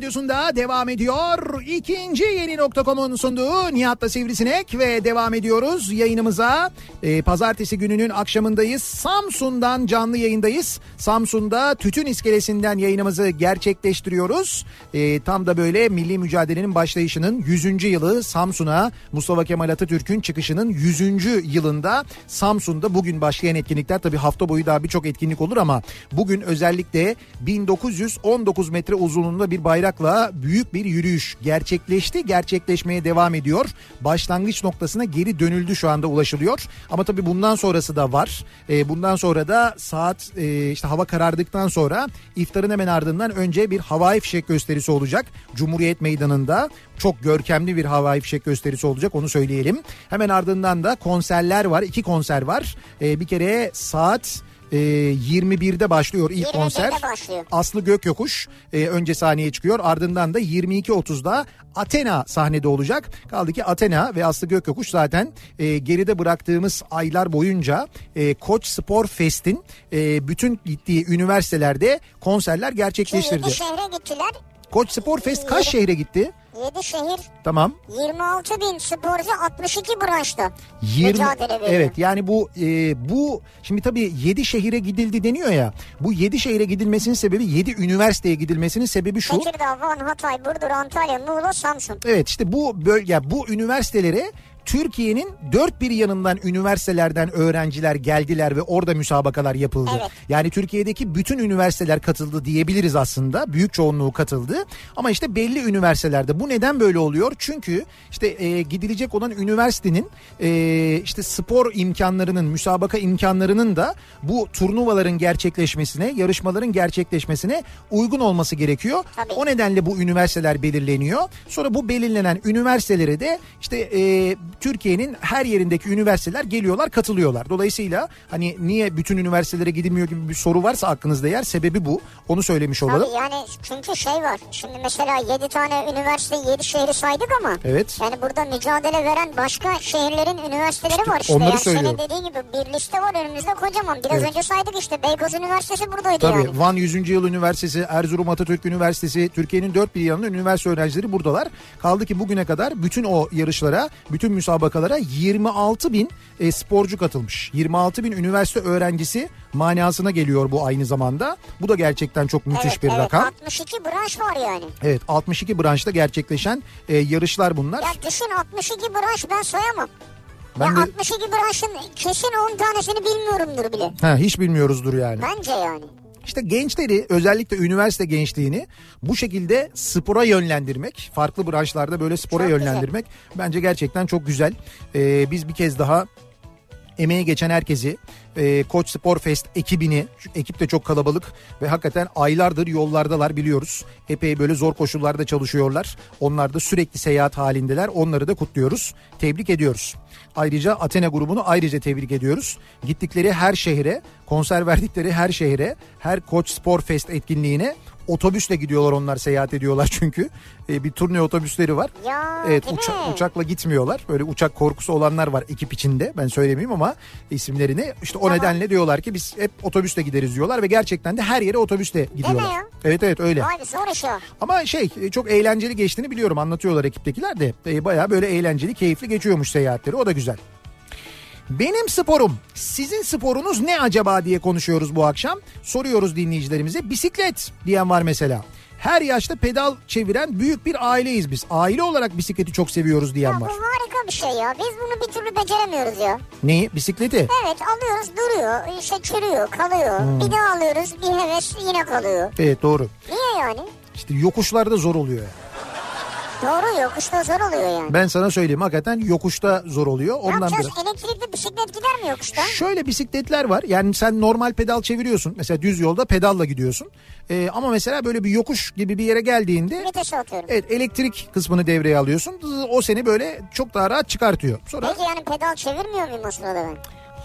Radyosu'nda devam ediyor. İkinci yeni nokta.com'un sunduğu Nihat'la Sivrisinek ve devam ediyoruz yayınımıza. Ee, pazartesi gününün akşamındayız. Samsun'dan canlı yayındayız. Samsun'da Tütün İskelesi'nden yayınımızı gerçekleştiriyoruz. Ee, tam da böyle milli mücadelenin başlayışının 100. yılı Samsun'a Mustafa Kemal Atatürk'ün çıkışının 100. yılında Samsun'da bugün başlayan etkinlikler tabii hafta boyu daha birçok etkinlik olur ama bugün özellikle 1919 metre uzunluğunda bir bayrakla büyük bir yürüyüş gerçekleşti. Gerçekleşmeye devam ediyor. Başlangıç noktasına geri dönüldü şu anda ulaşılıyor. Ama tabii bundan sonrası da var. Ee, bundan sonra da saat e, işte hava karardıktan sonra iftarın hemen ardından önce bir havai fişek gösterisi olacak. Cumhuriyet Meydanı'nda çok görkemli bir havai fişek gösterisi olacak onu söyleyelim. Hemen ardından da konserler var. iki konser var. Ee, bir kere saat e, 21'de başlıyor ilk 21'de konser. başlıyor. Aslı Gökyokuş e, önce sahneye çıkıyor. Ardından da 22.30'da Athena sahnede olacak. Kaldı ki Athena ve Aslı Gökyokuş zaten e, geride bıraktığımız aylar boyunca e, Koç Spor Fest'in e, bütün gittiği üniversitelerde konserler gerçekleştirdi. 7 şehre gittiler. Koç Spor Fest kaç şehre gitti? 7 şehir Tamam. 26 bin sporcu 62 branşta 20 mücadele veriyor. Evet yani bu e, bu şimdi tabii 7 şehire gidildi deniyor ya. Bu 7 şehire gidilmesinin sebebi 7 üniversiteye gidilmesinin sebebi şu. Tekirdağ, Van, Hatay, Burdur, Antalya, Muğla, Samsun. Evet işte bu bölge bu üniversitelere Türkiye'nin dört bir yanından üniversitelerden öğrenciler geldiler ve orada müsabakalar yapıldı. Evet. Yani Türkiye'deki bütün üniversiteler katıldı diyebiliriz aslında. Büyük çoğunluğu katıldı. Ama işte belli üniversitelerde bu neden böyle oluyor? Çünkü işte e, gidilecek olan üniversitenin e, işte spor imkanlarının, müsabaka imkanlarının da bu turnuvaların gerçekleşmesine, yarışmaların gerçekleşmesine uygun olması gerekiyor. Tabii. O nedenle bu üniversiteler belirleniyor. Sonra bu belirlenen üniversitelere de işte e, Türkiye'nin her yerindeki üniversiteler geliyorlar, katılıyorlar. Dolayısıyla hani niye bütün üniversitelere gidilmiyor gibi bir soru varsa aklınızda yer sebebi bu. Onu söylemiş olalım. Tabii yani çünkü şey var. Şimdi mesela 7 tane üniversite 7 şehri saydık ama. Evet. Yani burada mücadele veren başka şehirlerin üniversiteleri var işte. onları yani söylüyorum. senin dediğin gibi bir liste var önümüzde kocaman. Biraz Evet. önce saydık işte Beykoz Üniversitesi buradaydı Tabii yani. Van 100. Yıl Üniversitesi, Erzurum Atatürk Üniversitesi, Türkiye'nin dört bir yanında üniversite öğrencileri buradalar. Kaldı ki bugüne kadar bütün o yarışlara, bütün müsabakalara 26 bin e, sporcu katılmış. 26 bin üniversite öğrencisi manasına geliyor bu aynı zamanda. Bu da gerçekten çok müthiş evet, bir evet, rakam. 62 branş var yani. Evet 62 branşta gerçekleşen e, yarışlar bunlar. Ya düşün 62 branş ben sayamam. Ben ya de 62 branşın kesin 10 tanesini bilmiyorumdur bile. ha, hiç bilmiyoruzdur yani. Bence yani. İşte gençleri özellikle üniversite gençliğini bu şekilde spora yönlendirmek, farklı branşlarda böyle spora Çok güzel. yönlendirmek bence gerçekten çok güzel. Ee, biz bir kez daha emeği geçen herkesi, e, Koç Spor Fest ekibini, ekip de çok kalabalık ve hakikaten aylardır yollardalar biliyoruz. Epey böyle zor koşullarda çalışıyorlar. Onlar da sürekli seyahat halindeler. Onları da kutluyoruz. Tebrik ediyoruz. Ayrıca Athena grubunu ayrıca tebrik ediyoruz. Gittikleri her şehre, konser verdikleri her şehre, her Koç Spor Fest etkinliğine otobüsle gidiyorlar onlar seyahat ediyorlar çünkü. E, bir turne otobüsleri var. Ya Evet uça- uçakla gitmiyorlar. Böyle uçak korkusu olanlar var ekip içinde. Ben söylemeyeyim ama isimlerini. İşte o Tamam. nedenle diyorlar ki biz hep otobüsle gideriz diyorlar ve gerçekten de her yere otobüsle gidiyorlar. ya? Evet evet öyle. Vay be zor iş o. Ama şey e, çok eğlenceli geçtiğini biliyorum anlatıyorlar ekiptekiler de. E, Baya böyle eğlenceli keyifli geçiyormuş seyahatleri o da güzel. Benim sporum, sizin sporunuz ne acaba diye konuşuyoruz bu akşam. Soruyoruz dinleyicilerimize. Bisiklet diyen var mesela. Her yaşta pedal çeviren büyük bir aileyiz biz. Aile olarak bisikleti çok seviyoruz diyen Ya bu var. harika bir şey ya. Biz bunu bir türlü beceremiyoruz ya. Neyi? Bisikleti. Evet alıyoruz duruyor, işte çürüyor, kalıyor. Hmm. Bir daha alıyoruz bir heves yine kalıyor. Evet doğru. Niye yani? İşte yokuşlarda zor oluyor. yani. Doğru yokuşta zor oluyor yani. Ben sana söyleyeyim hakikaten yokuşta zor oluyor. ne Ondan yapacağız? biraz. Elektrikli bisiklet gider mi yokuşta? Şöyle bisikletler var. Yani sen normal pedal çeviriyorsun. Mesela düz yolda pedalla gidiyorsun. Ee, ama mesela böyle bir yokuş gibi bir yere geldiğinde Vitese atıyorum. evet elektrik kısmını devreye alıyorsun. O seni böyle çok daha rahat çıkartıyor. Sonra Peki yani pedal çevirmiyor muyum o sırada ben?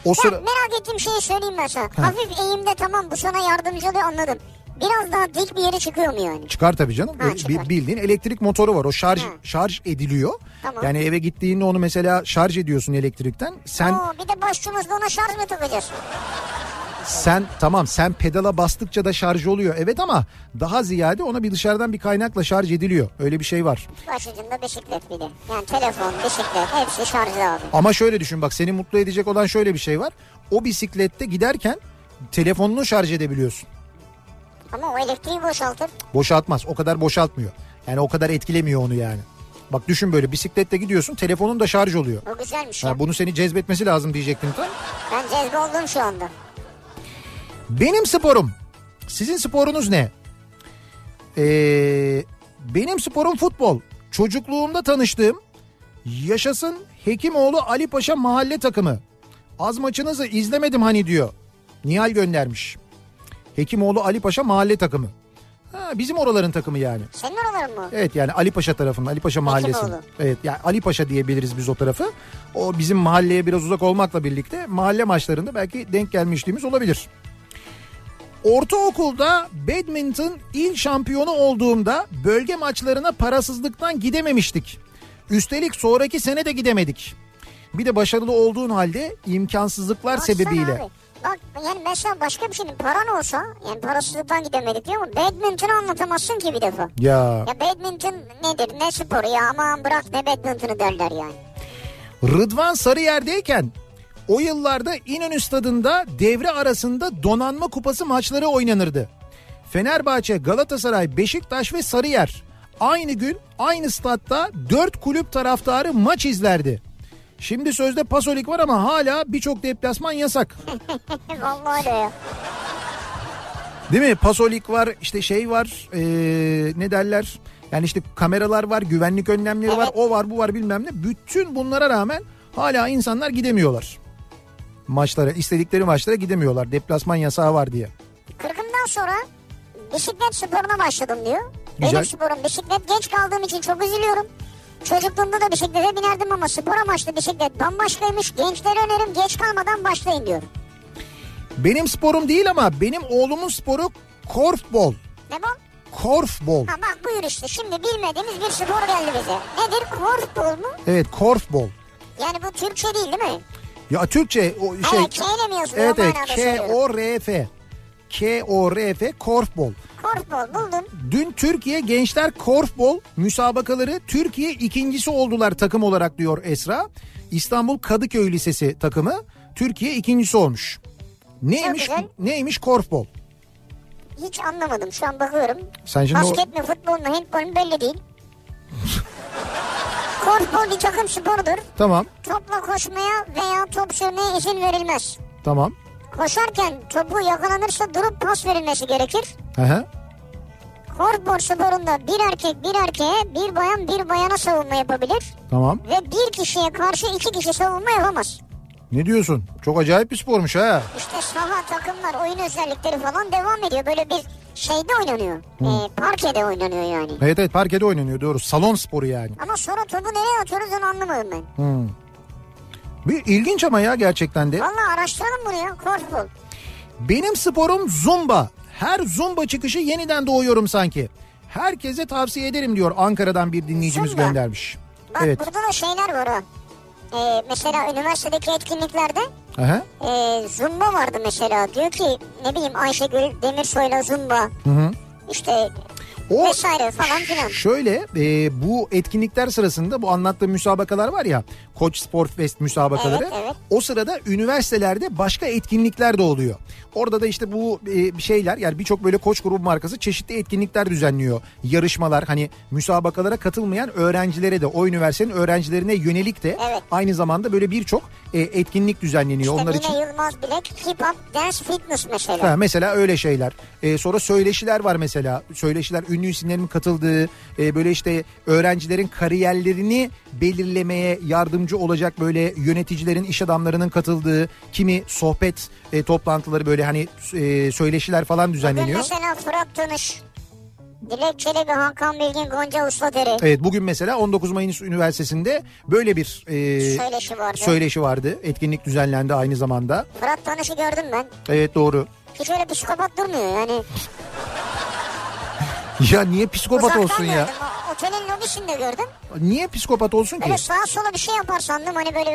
o Ya sıra merak ettiğim şeyi söyleyeyim ben sana. Hafif eğimde tamam bu sana yardımcı oluyor anladım. Biraz daha dik bir yere çıkıyor mu yani? çıkar tabii canım. Ha, çıkar. bildiğin elektrik motoru var. O şarj Ha. şarj ediliyor. Tamam. Yani eve gittiğinde onu mesela şarj ediyorsun elektrikten. Sen Oo, bir de başçımızda ona şarj mı takacağız? Sen tamam sen pedala bastıkça da şarj oluyor. Evet ama daha ziyade ona bir dışarıdan bir kaynakla şarj ediliyor. Öyle bir şey var. Başucunda bisiklet bir de. Yani telefon, bisiklet hepsi şarjlı abi. Ama şöyle düşün bak seni mutlu edecek olan şöyle bir şey var. O bisiklette giderken telefonunu şarj edebiliyorsun. Ama o elektriği boşaltır. Boşaltmaz. O kadar boşaltmıyor. Yani o kadar etkilemiyor onu yani. Bak düşün böyle bisiklette gidiyorsun telefonun da şarj oluyor. O güzelmiş ya. Ha, bunu seni cezbetmesi lazım diyecektim tam. Ben cezbe oldum şu anda. Benim sporum. Sizin sporunuz ne? Ee, benim sporum futbol. Çocukluğumda tanıştığım Yaşasın Hekimoğlu Ali Paşa mahalle takımı. Az maçınızı izlemedim hani diyor. Nihal göndermiş. Hekimoğlu Ali Paşa mahalle takımı. Ha, bizim oraların takımı yani. Senin oraların mı? Evet yani Ali Paşa tarafının Ali Paşa mahallesi. Hekimoğlu. Evet yani Ali Paşa diyebiliriz biz o tarafı. O bizim mahalleye biraz uzak olmakla birlikte mahalle maçlarında belki denk gelmişliğimiz olabilir. Ortaokulda badminton il şampiyonu olduğumda bölge maçlarına parasızlıktan gidememiştik. Üstelik sonraki sene de gidemedik. Bir de başarılı olduğun halde imkansızlıklar Baksana sebebiyle. Abi. Bak yani mesela başka bir şeyin paran olsa yani parasızlıktan gidemedik diyor ama badminton'u anlatamazsın ki bir defa. Ya Ya badminton nedir ne sporu ya aman bırak ne badminton'u derler yani. Rıdvan Sarıyer'deyken o yıllarda İnönü stadında devre arasında donanma kupası maçları oynanırdı. Fenerbahçe, Galatasaray, Beşiktaş ve Sarıyer aynı gün aynı statta dört kulüp taraftarı maç izlerdi. Şimdi sözde Pasolik var ama hala birçok deplasman yasak. Vallahi öyle ya. Değil mi? Pasolik var işte şey var ee, ne derler yani işte kameralar var güvenlik önlemleri var Evet. o var bu var bilmem ne. Bütün bunlara rağmen hala insanlar gidemiyorlar. Maçlara istedikleri maçlara gidemiyorlar deplasman yasağı var diye. Kırkımdan sonra bisiklet sporuna başladım diyor. Güzel. Benim sporum bisiklet. Geç kaldığım için çok üzülüyorum. Çocukluğumda da bisiklete binerdim ama spor amaçlı bisiklet bambaşkaymış. Gençlere önerim geç kalmadan başlayın diyor. Benim sporum değil ama benim oğlumun sporu korfbol. Ne bu? Korfbol. Ha bak buyur işte şimdi bilmediğimiz bir spor geldi bize. Nedir? Korfbol mu? Evet korfbol. Yani bu Türkçe değil değil mi? Ya Türkçe o şey. Evet, K ile mi yazılıyor? Evet evet manada K söylüyorum. O R F. K O R F korfbol. Korfbol buldum. Dün Türkiye Gençler Korfbol müsabakaları Türkiye ikincisi oldular takım olarak diyor Esra. İstanbul Kadıköy Lisesi takımı Türkiye ikincisi olmuş. Neymiş neymiş korfbol? Hiç anlamadım şu an bakıyorum. Sen şimdi o- Basket mi futbol mu handbol mu belli değil. Korfbol bir takım sporudur. Tamam Topla koşmaya veya top sürmeye izin verilmez. tamam. Koşarken topu yakalanırsa durup pas verilmesi gerekir. Hı. Korfbol sporunda bir erkek bir erkeğe, bir bayan bir bayana savunma yapabilir. Tamam. Ve bir kişiye karşı iki kişi savunma yapamaz. Ne diyorsun? Çok acayip bir spormuş ha. İşte saha takımlar oyun özellikleri falan devam ediyor. Böyle bir şeyde oynanıyor. Ee, parkede oynanıyor yani. Evet evet parkede oynanıyor doğru. Salon sporu yani. Ama sonra topu nereye atıyoruz onu anlamadım ben. Bir ilginç ama ya gerçekten de. Valla araştıralım bunu ya. Korfbol. Benim sporum zumba. Her zumba çıkışı yeniden doğuyorum sanki. Herkese tavsiye ederim diyor Ankara'dan bir dinleyicimiz Zumba. göndermiş. Bak Evet. burada da şeyler var ha. Ee, mesela üniversitedeki etkinliklerde Aha. e, zumba vardı mesela. Diyor ki ne bileyim Ayşegül Demirsoy'la zumba. İşte O vesaire falan filan. Şöyle e, bu etkinlikler sırasında bu anlattığım müsabakalar var ya Koç Sport Fest müsabakaları. Evet, evet. O sırada üniversitelerde başka etkinlikler de oluyor. Orada da işte bu e, şeyler yani birçok böyle koç grubu markası çeşitli etkinlikler düzenliyor. Yarışmalar hani müsabakalara katılmayan öğrencilere de o üniversitenin öğrencilerine yönelik de Evet. aynı zamanda böyle birçok e, etkinlik düzenleniyor İşte onlar Mine için. Yılmaz Bilek Hip Hop Dance Fitness mesela. Ha, mesela öyle şeyler. Ee, sonra söyleşiler var mesela. Söyleşiler ünlü isimlerin katıldığı e, böyle işte öğrencilerin kariyerlerini belirlemeye yardımcı olacak böyle yöneticilerin, iş adamlarının katıldığı kimi sohbet e, toplantıları böyle hani e, söyleşiler falan Bugün düzenleniyor. mesela Fırat Tanış, Dilek Çelebi, Hakan Bilgin, Gonca Usladere Evet bugün mesela 19 Mayıs Üniversitesi'nde böyle bir e, söyleşi vardı. söyleşi vardı. Etkinlik düzenlendi aynı zamanda. Fırat Tanış'ı gördüm ben. Evet doğru. Hiç öyle psikopat durmuyor yani. Ya niye psikopat Uzaktan olsun ya? gördüm. otelin lobisinde gördüm. Niye psikopat olsun ki? Böyle sağa sola bir şey yapar sandım. Hani böyle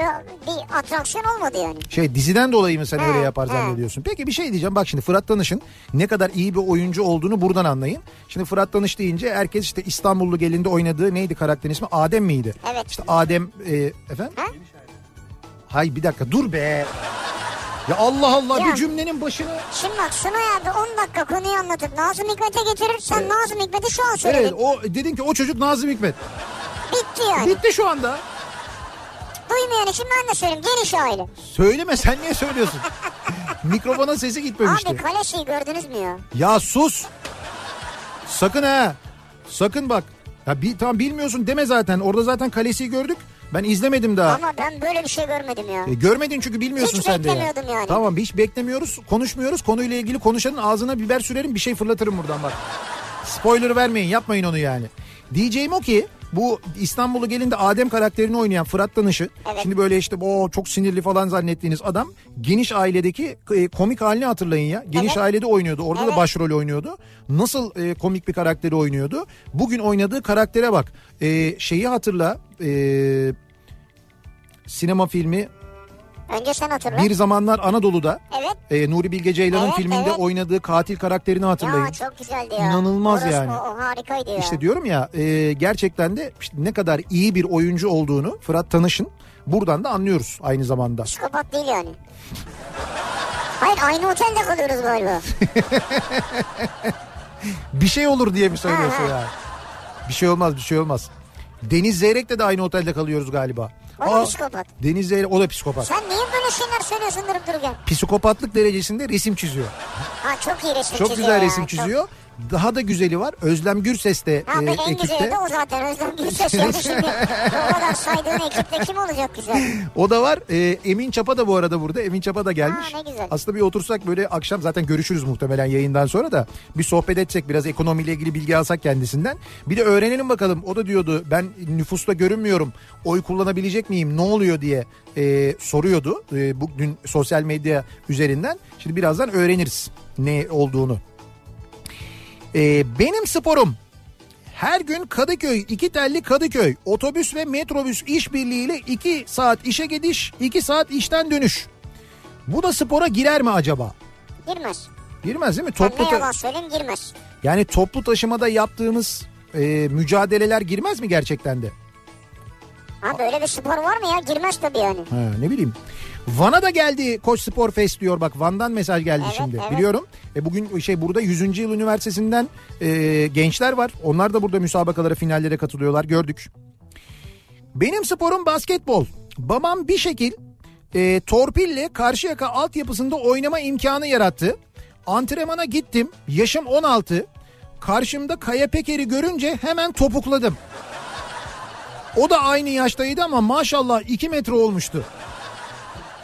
bir, atraksiyon olmadı yani. Şey diziden dolayı mı sen öyle yapar zannediyorsun? Peki bir şey diyeceğim. Bak şimdi Fırat Tanış'ın ne kadar iyi bir oyuncu olduğunu buradan anlayın. Şimdi Fırat Tanış deyince herkes işte İstanbullu gelinde oynadığı neydi karakterin ismi? Adem miydi? Evet. İşte Adem e, efendim? Ha? Hay bir dakika dur be. Ya Allah Allah Ya. bir cümlenin başını. Şimdi bak Sunay abi 10 dakika konuyu anlatıp Nazım Hikmet'e getirir. Sen Nazım Hikmet'i şu an söyledin. Evet o dedin ki o çocuk Nazım Hikmet. Bitti yani. Bitti şu anda. Duymayan için ben de söyleyeyim. Geniş aile. Söyleme sen niye söylüyorsun? Mikrofona sesi gitmemişti. Abi kalesiyi gördünüz mü ya? Ya sus. Sakın ha. Sakın bak. Ya bir, tamam bilmiyorsun deme zaten. Orada zaten kalesiyi gördük. Ben izlemedim daha. Ama ben böyle bir şey görmedim ya. E, görmedin çünkü bilmiyorsun Hiç sen de. ya. beklemiyordum yani. Tamam hiç beklemiyoruz. Konuşmuyoruz. Konuyla ilgili konuşanın ağzına biber sürerim bir şey fırlatırım buradan bak. Spoiler vermeyin yapmayın onu yani. Diyeceğim o ki bu İstanbul'u gelin de Adem karakterini oynayan Fırat Danış'ı Evet. şimdi böyle işte o çok sinirli falan zannettiğiniz adam geniş ailedeki e, komik halini hatırlayın ya. Geniş Evet. ailede oynuyordu. Orada da Evet. başrol oynuyordu. Nasıl e, komik bir karakteri oynuyordu. Bugün oynadığı karaktere bak. E, şeyi hatırla. E, sinema filmi Önce sen hatırla. bir zamanlar Anadolu'da Evet. e, Nuri Bilge Ceylan'ın Evet, filminde evet. oynadığı katil karakterini hatırlayın. Ya çok güzeldi ya. İnanılmaz Orası- yani. O, o harikaydı ya. İşte diyorum ya e, gerçekten de işte ne kadar iyi bir oyuncu olduğunu Fırat Tanış'ın buradan da anlıyoruz aynı zamanda. Psikopat değil yani. Hayır aynı otelde kalıyoruz galiba. Bir şey olur diye mi söylüyorsun ya? Bir şey olmaz bir şey olmaz. Deniz Zeyrek'le de aynı otelde kalıyoruz galiba. O da psikopat. Deniz Zeyrek o da psikopat. Sen niye böyle şeyler söylüyorsun durup dururken? Psikopatlık derecesinde resim çiziyor. Ha çok iyi resim Çok çiziyor güzel ya, resim çok. çiziyor. Daha da güzeli var. Özlem Gürses de Ha e, ben en güzeli ekipte. de o zaten Özlem Gürses yani şimdi. o kadar saydığın ekipte kim olacak güzel? O da var. Ee, Emin Çapa da bu arada burada. Emin Çapa da gelmiş. Ha, ne güzel. Aslında bir otursak böyle akşam zaten görüşürüz muhtemelen yayından sonra da bir sohbet etsek biraz ekonomiyle ilgili bilgi alsak kendisinden. Bir de öğrenelim bakalım. O da diyordu ben nüfusta görünmüyorum. Oy kullanabilecek miyim? Ne oluyor diye e, soruyordu. E, bugün sosyal medya üzerinden. Şimdi birazdan öğreniriz ne olduğunu. E, benim sporum her gün Kadıköy, iki telli Kadıköy, otobüs ve metrobüs işbirliğiyle 2 saat işe gidiş, 2 saat işten dönüş. Bu da spora girer mi acaba? Girmez. Girmez değil mi? Ben Toplu ne yalan söyleyeyim girmez. yani toplu taşımada yaptığımız e, mücadeleler girmez mi gerçekten de? Ha böyle bir spor var mı ya? Girmez tabii yani. Ha, ne bileyim. Van'a da geldi Koç Spor Fest diyor. Bak Van'dan mesaj geldi Evet, şimdi. evet. Biliyorum. E, bugün şey burada 100. Yıl Üniversitesi'nden e, gençler var. Onlar da burada müsabakalara finallere katılıyorlar. Gördük. Benim sporum basketbol. Babam bir şekil e, torpille Karşıyaka altyapısında oynama imkanı yarattı. Antrenmana gittim. Yaşım 16. Karşımda Kaya Peker'i görünce hemen topukladım. O da aynı yaştaydı ama maşallah 2 metre olmuştu.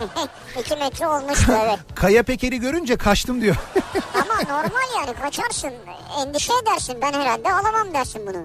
2 metre olmuştu evet. Kaya Peker'i görünce kaçtım diyor. Ama normal yani kaçarsın. Endişe edersin ben herhalde alamam dersin bunu.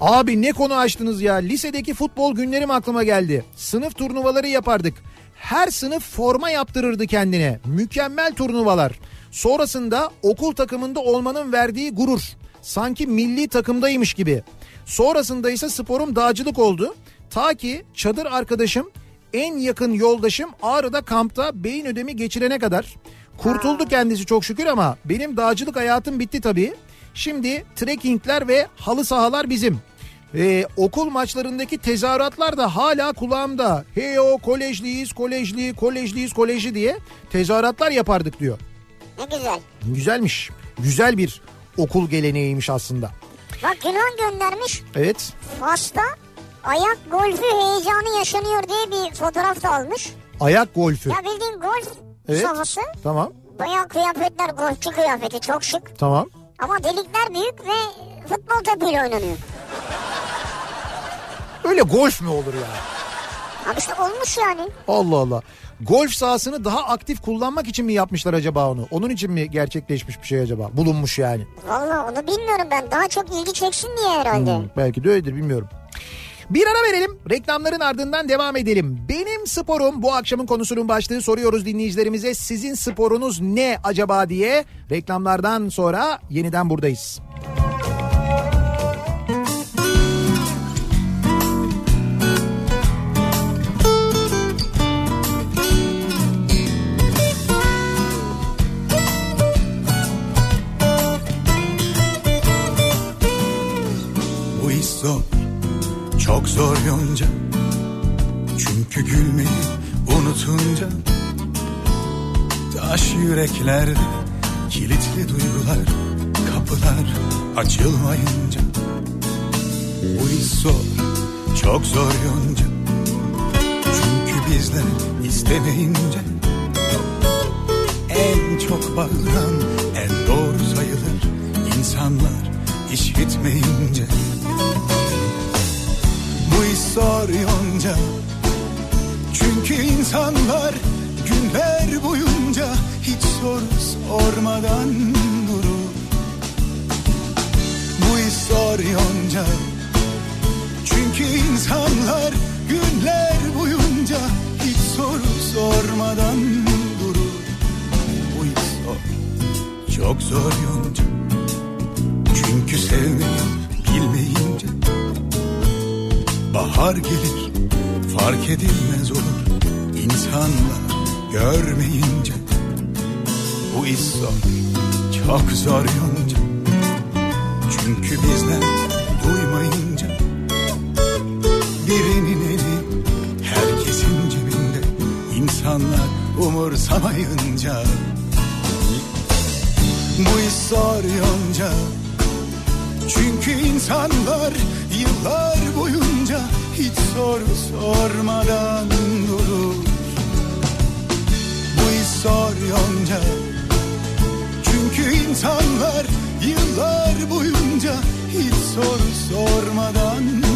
Abi ne konu açtınız ya. Lisedeki futbol günlerim aklıma geldi. Sınıf turnuvaları yapardık. Her sınıf forma yaptırırdı kendine. Mükemmel turnuvalar. Sonrasında okul takımında olmanın verdiği gurur. Sanki milli takımdaymış gibi. Sonrasında ise sporum dağcılık oldu. Ta ki çadır arkadaşım en yakın yoldaşım Ağrı'da kampta beyin ödemi geçirene kadar. Kurtuldu kendisi çok şükür ama benim dağcılık hayatım bitti tabii. Şimdi trekkingler ve halı sahalar bizim. Ee, okul maçlarındaki tezahüratlar da hala kulağımda. Hey o kolejliyiz, kolejli, kolejliyiz, kolejli diye tezahüratlar yapardık diyor. Ne güzel. Güzelmiş. Güzel bir okul geleneğiymiş aslında. Bak Günhan göndermiş. Evet. Fas'ta ayak golfü heyecanı yaşanıyor diye bir fotoğraf da almış. Ayak golfü. Ya bildiğin golf Evet. sahası. Tamam. Bayağı kıyafetler golfçü kıyafeti çok şık. Tamam. Ama delikler büyük ve futbol topuyla oynanıyor. Öyle golf mü olur ya? Abi işte olmuş yani. Allah Allah. Golf sahasını daha aktif kullanmak için mi yapmışlar acaba onu? Onun için mi gerçekleşmiş bir şey acaba? Bulunmuş yani. Valla onu bilmiyorum ben. Daha çok ilgi çeksin diye herhalde. Hmm, belki de öyledir bilmiyorum. Bir ara verelim. Reklamların ardından devam edelim. Benim sporum bu akşamın konusunun başlığı soruyoruz dinleyicilerimize. Sizin sporunuz ne acaba diye reklamlardan sonra yeniden buradayız. So çok zor yonca. Çünkü gülmeyi unutunca. Taş yüreklerde kilitli duygular Kapılar açılmayınca. Bu iş zor çok zor yonca. Çünkü bizler istemeyince. En çok bağıran en doğru sayılır insanlar işitmeyince Bu iş zor yonca. Çünkü insanlar günler boyunca hiç soru sormadan durur. Bu iş zor yonca. Çünkü insanlar günler boyunca hiç soru sormadan durur. Bu iş çok zor yonca. Çünkü sevmeyi Bahar gelir fark edilmez olur. İnsanlar görmeyince Bu iş zor çok zor yonca. Çünkü bizler duymayınca Birinin eli herkesin cebinde. İnsanlar umursamayınca Bu iş zor yonca. Çünkü insanlar yıllar boyunca hiç soru sormadan durur. Bu iş zor yonca. Çünkü insanlar yıllar boyunca hiç soru sormadan durur.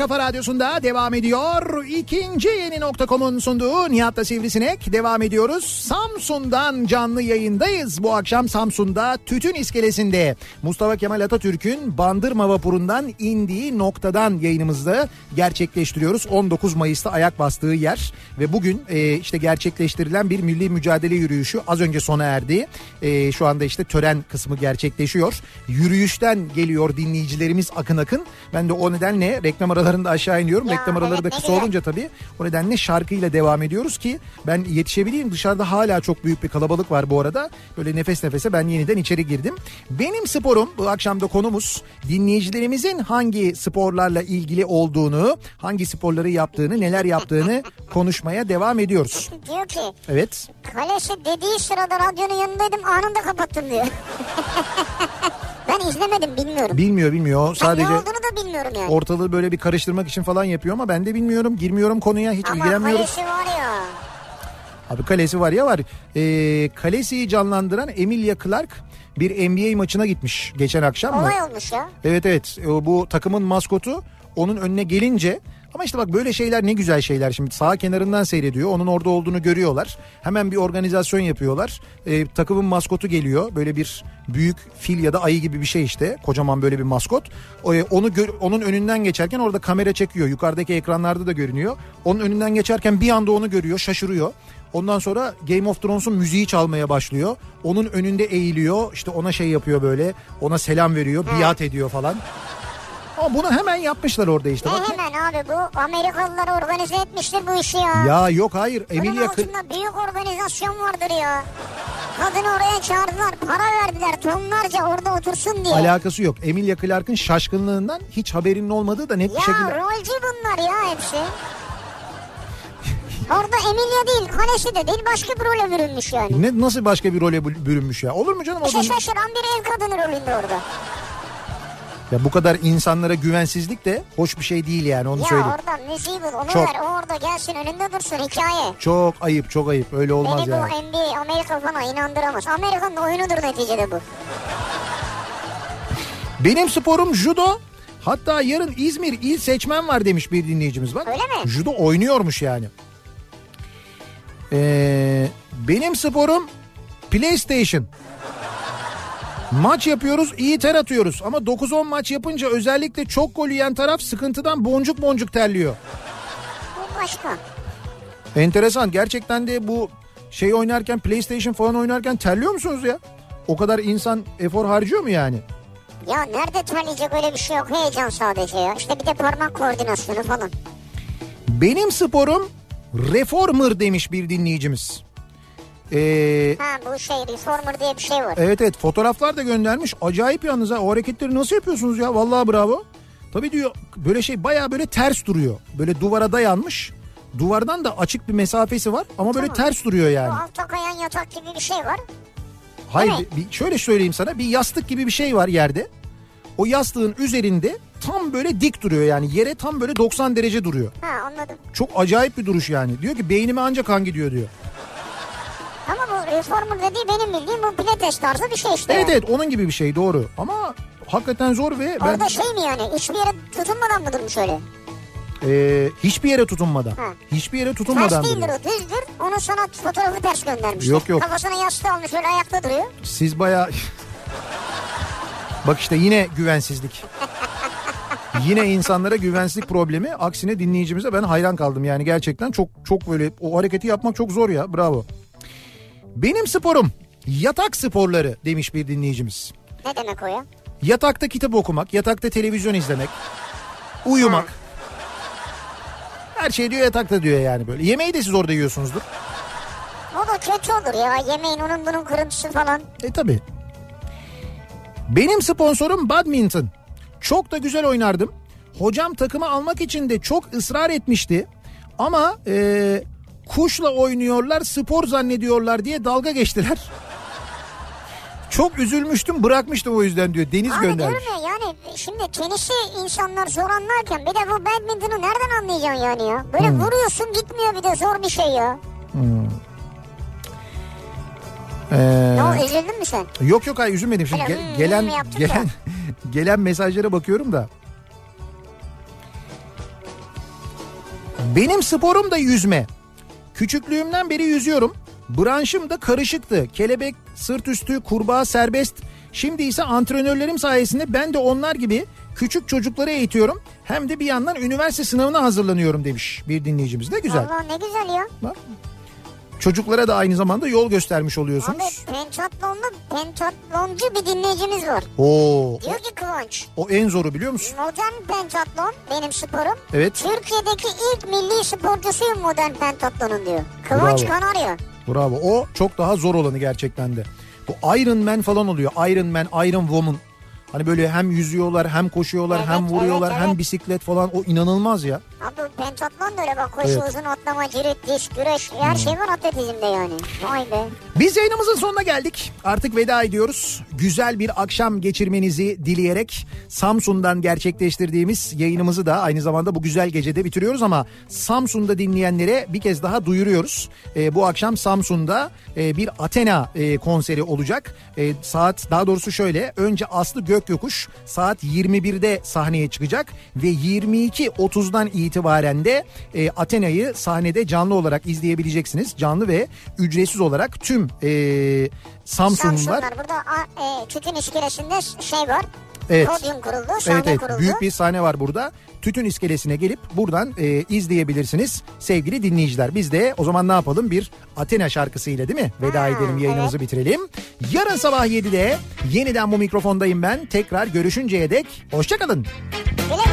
Kafa radyosunda devam ediyor. İkinci yeni nokta.com'un sunduğu Nihat'la Sivrisinek devam ediyoruz. Samsun'dan canlı yayındayız. Bu akşam Samsun'da Tütün İskelesi'nde Mustafa Kemal Atatürk'ün Bandırma vapurundan indiği noktadan yayınımızda gerçekleştiriyoruz. 19 Mayıs'ta ayak bastığı yer ve bugün e, işte gerçekleştirilen bir milli mücadele yürüyüşü az önce sona erdi. E, şu anda işte tören kısmı gerçekleşiyor. Yürüyüşten geliyor dinleyicilerimiz akın akın. Ben de o nedenle reklam aralarında aşağı iniyorum. Ya, reklam araları evet, da kısa olunca tabii o nedenle şarkıyla devam ediyoruz ki ben yetişebileyim. Dışarıda hala çok büyük bir kalabalık var bu arada. Böyle nefes nefese ben yeniden içeri girdim. Benim sporum bu akşamda konumuz dinleyicilerimizin hangi sporlarla ilgili olduğunu, hangi sporları yaptığını, neler yaptığını konuşmaya devam ediyoruz. Diyor ki Evet. kalesi dediği sırada radyonun yanındaydım anında kapattım diyor. ben izlemedim bilmiyorum. Bilmiyor bilmiyor. Ben Sadece ne olduğunu da bilmiyorum yani. ortalığı böyle bir karıştırmak için falan yapıyor ama ben de bilmiyorum. Girmiyorum konuya hiç Ama ilgilenmiyoruz. kalesi var ya. Abi kalesi var ya var. Ee, kalesiyi canlandıran Emilia Clarke bir NBA maçına gitmiş geçen akşam mı? Olay olmuş ya. Evet evet bu takımın maskotu onun önüne gelince Ama işte bak böyle şeyler ne güzel şeyler. Şimdi sağ kenarından seyrediyor. Onun orada olduğunu görüyorlar. Hemen bir organizasyon yapıyorlar. Ee, takımın maskotu geliyor. Böyle bir büyük fil ya da ayı gibi bir şey işte. Kocaman böyle bir maskot. E, onu gör- onun önünden geçerken orada kamera çekiyor. Yukarıdaki ekranlarda da görünüyor. Onun önünden geçerken bir anda onu görüyor, şaşırıyor. Ondan sonra Game of Thrones'un müziği çalmaya başlıyor. Onun önünde eğiliyor. işte ona şey yapıyor böyle. Ona selam veriyor, biat ediyor falan. Ama bunu hemen yapmışlar orada işte. Ne Bak, hemen abi bu Amerikalılar organize etmiştir bu işi ya. ya yok hayır Bunun Emilia altında büyük organizasyon vardır ya. Kadını oraya çağırdılar, para verdiler tonlarca orada otursun diye. alakası yok. Emilia Clarke'ın şaşkınlığından hiç haberinin olmadığı da net bir ya şekilde. rolcü bunlar ya hepsi. Orada Emilia değil, kalesi de değil başka bir role bürünmüş yani. Ne nasıl başka bir role bü- bürünmüş ya? Olur mu canım? Da- şaşıran bir ev kadını rolünde orada. ya bu kadar insanlara güvensizlik de hoş bir şey değil yani onu Ya söyleyeyim. orada müziği bul, onu Çok. ver, o orada gelsin önünde dursun hikaye. Çok ayıp, çok ayıp. Öyle olmaz Beni ya. bu NBA, Amerika falan inandıramaz. Amerika'nın oyunudur neticede bu. Benim sporum judo. Hatta yarın İzmir il seçmen var demiş bir dinleyicimiz bak. Öyle mi? Judo oynuyormuş yani. Ee, benim sporum PlayStation. Maç yapıyoruz iyi ter atıyoruz ama 9-10 maç yapınca özellikle çok gol yiyen taraf sıkıntıdan boncuk boncuk terliyor. Bu başka. Enteresan gerçekten de bu şey oynarken PlayStation falan oynarken terliyor musunuz ya? O kadar insan efor harcıyor mu yani? Ya nerede terleyecek öyle bir şey yok. Heyecan sadece ya. İşte bir de parmak koordinasyonu falan. Benim sporum reformer demiş bir dinleyicimiz. Ee, Ha bu şey reformer diye bir şey var. evet evet fotoğraflar da göndermiş. Acayip yalnız ha o hareketleri nasıl yapıyorsunuz ya? Vallahi bravo. Tabii diyor böyle şey baya böyle ters duruyor. Böyle duvara dayanmış. Duvardan da açık bir mesafesi var ama böyle Tamam. ters duruyor Bu yani. altta kayan yatak gibi bir şey var. Hayır Evet. bir, şöyle söyleyeyim sana bir yastık gibi bir şey var yerde. O yastığın üzerinde tam böyle dik duruyor yani yere tam böyle 90 derece duruyor. Ha anladım. Çok acayip bir duruş yani. Diyor ki beynime ancak kan gidiyor diyor. Ama bu reformer dediği benim bildiğim bu pilates tarzı bir şey işte. Evet evet onun gibi bir şey doğru. Ama hakikaten zor ve ben Orada şey mi yani hiçbir yere tutunmadan mı durmuş öyle? e, hiçbir yere tutunmadan. Ha. Hiçbir yere Ters tutunmadan değildir duruyor. o düzdür. Onu sana fotoğrafı ters göndermişler. Yok, yok. Kafasına yastığı almış böyle ayakta duruyor. Siz baya... Bak işte yine güvensizlik. Yine insanlara güvensizlik problemi. Aksine dinleyicimize ben hayran kaldım. Yani gerçekten çok çok böyle o hareketi yapmak çok zor ya. Bravo. Benim sporum yatak sporları demiş bir dinleyicimiz. Ne demek o ya? Yatakta kitap okumak, yatakta televizyon izlemek, uyumak. Her şey diyor yatakta diyor yani böyle. Yemeği de siz orada yiyorsunuzdur. O da kötü olur ya. Yemeğin onun bunun kırıntısı falan. E tabi. Benim sponsorum badminton. Çok da güzel oynardım. Hocam takımı almak için de çok ısrar etmişti. Ama e, kuşla oynuyorlar spor zannediyorlar diye dalga geçtiler. Çok üzülmüştüm bırakmıştım o yüzden diyor. Deniz Abi göndermiş. ya yani şimdi tenisi insanlar zor anlarken bir de bu badmintonu nereden anlayacaksın yani ya? Böyle Hmm. vuruyorsun gitmiyor bir de zor bir şey ya. Ee, Ne oldu üzüldün mü sen? Yok yok hayır üzülmedim. Şimdi Öyle ge- hmm, gelen gelen gelen mesajlara bakıyorum da. Benim sporum da yüzme. Küçüklüğümden beri yüzüyorum. Branşım da karışıktı. Kelebek, sırt üstü, kurbağa serbest. Şimdi ise antrenörlerim sayesinde ben de onlar gibi küçük çocukları eğitiyorum. Hem de bir yandan üniversite sınavına hazırlanıyorum demiş bir dinleyicimiz. Ne güzel. Allah ne güzel ya. Bak. Çocuklara da aynı zamanda yol göstermiş oluyorsunuz. Abi pentatlonlu, pentatloncu bir dinleyicimiz var. Oo, Diyor ki Kıvanç, o en zoru biliyor musun? modern pentatlon benim sporum. Evet. Türkiye'deki ilk milli sporcusuyum modern pentatlonun diyor. Kıvanç Bravo. Kanarya. Bravo. O çok daha zor olanı gerçekten de. Bu Iron Man falan oluyor. Iron Man, Iron Woman. Hani böyle hem yüzüyorlar hem koşuyorlar Evet, hem vuruyorlar evet, hem evet. bisiklet falan. O inanılmaz ya. Abi pentatlon da öyle bak koşu Evet. uzun atlama, cirit, diş, güreş her şey var atletizmde yani. Vay be. Biz yayınımızın sonuna geldik. Artık veda ediyoruz. Güzel bir akşam geçirmenizi dileyerek Samsun'dan gerçekleştirdiğimiz yayınımızı da aynı zamanda bu güzel gecede bitiriyoruz ama Samsun'da dinleyenlere bir kez daha duyuruyoruz. Ee, bu akşam Samsun'da e, bir Athena e, konseri olacak. E, saat daha doğrusu şöyle önce Aslı Gökyokuş saat 21'de sahneye çıkacak ve 22.30'dan itibaren itibaren de e, Athena'yı sahnede canlı olarak izleyebileceksiniz. Canlı ve ücretsiz olarak tüm e, Samsunlular Samsunlar burada a, e, tütün iskelesinde şey var. Evet. Podyum kuruldu, sahne Evet evet kuruldu. büyük bir sahne var burada. Tütün iskelesine gelip buradan e, izleyebilirsiniz sevgili dinleyiciler. Biz de o zaman ne yapalım bir Athena şarkısıyla değil mi? Veda Ha, edelim yayınımızı bitirelim. Yarın sabah 7'de yeniden bu mikrofondayım ben. Tekrar görüşünceye dek hoşçakalın. Güle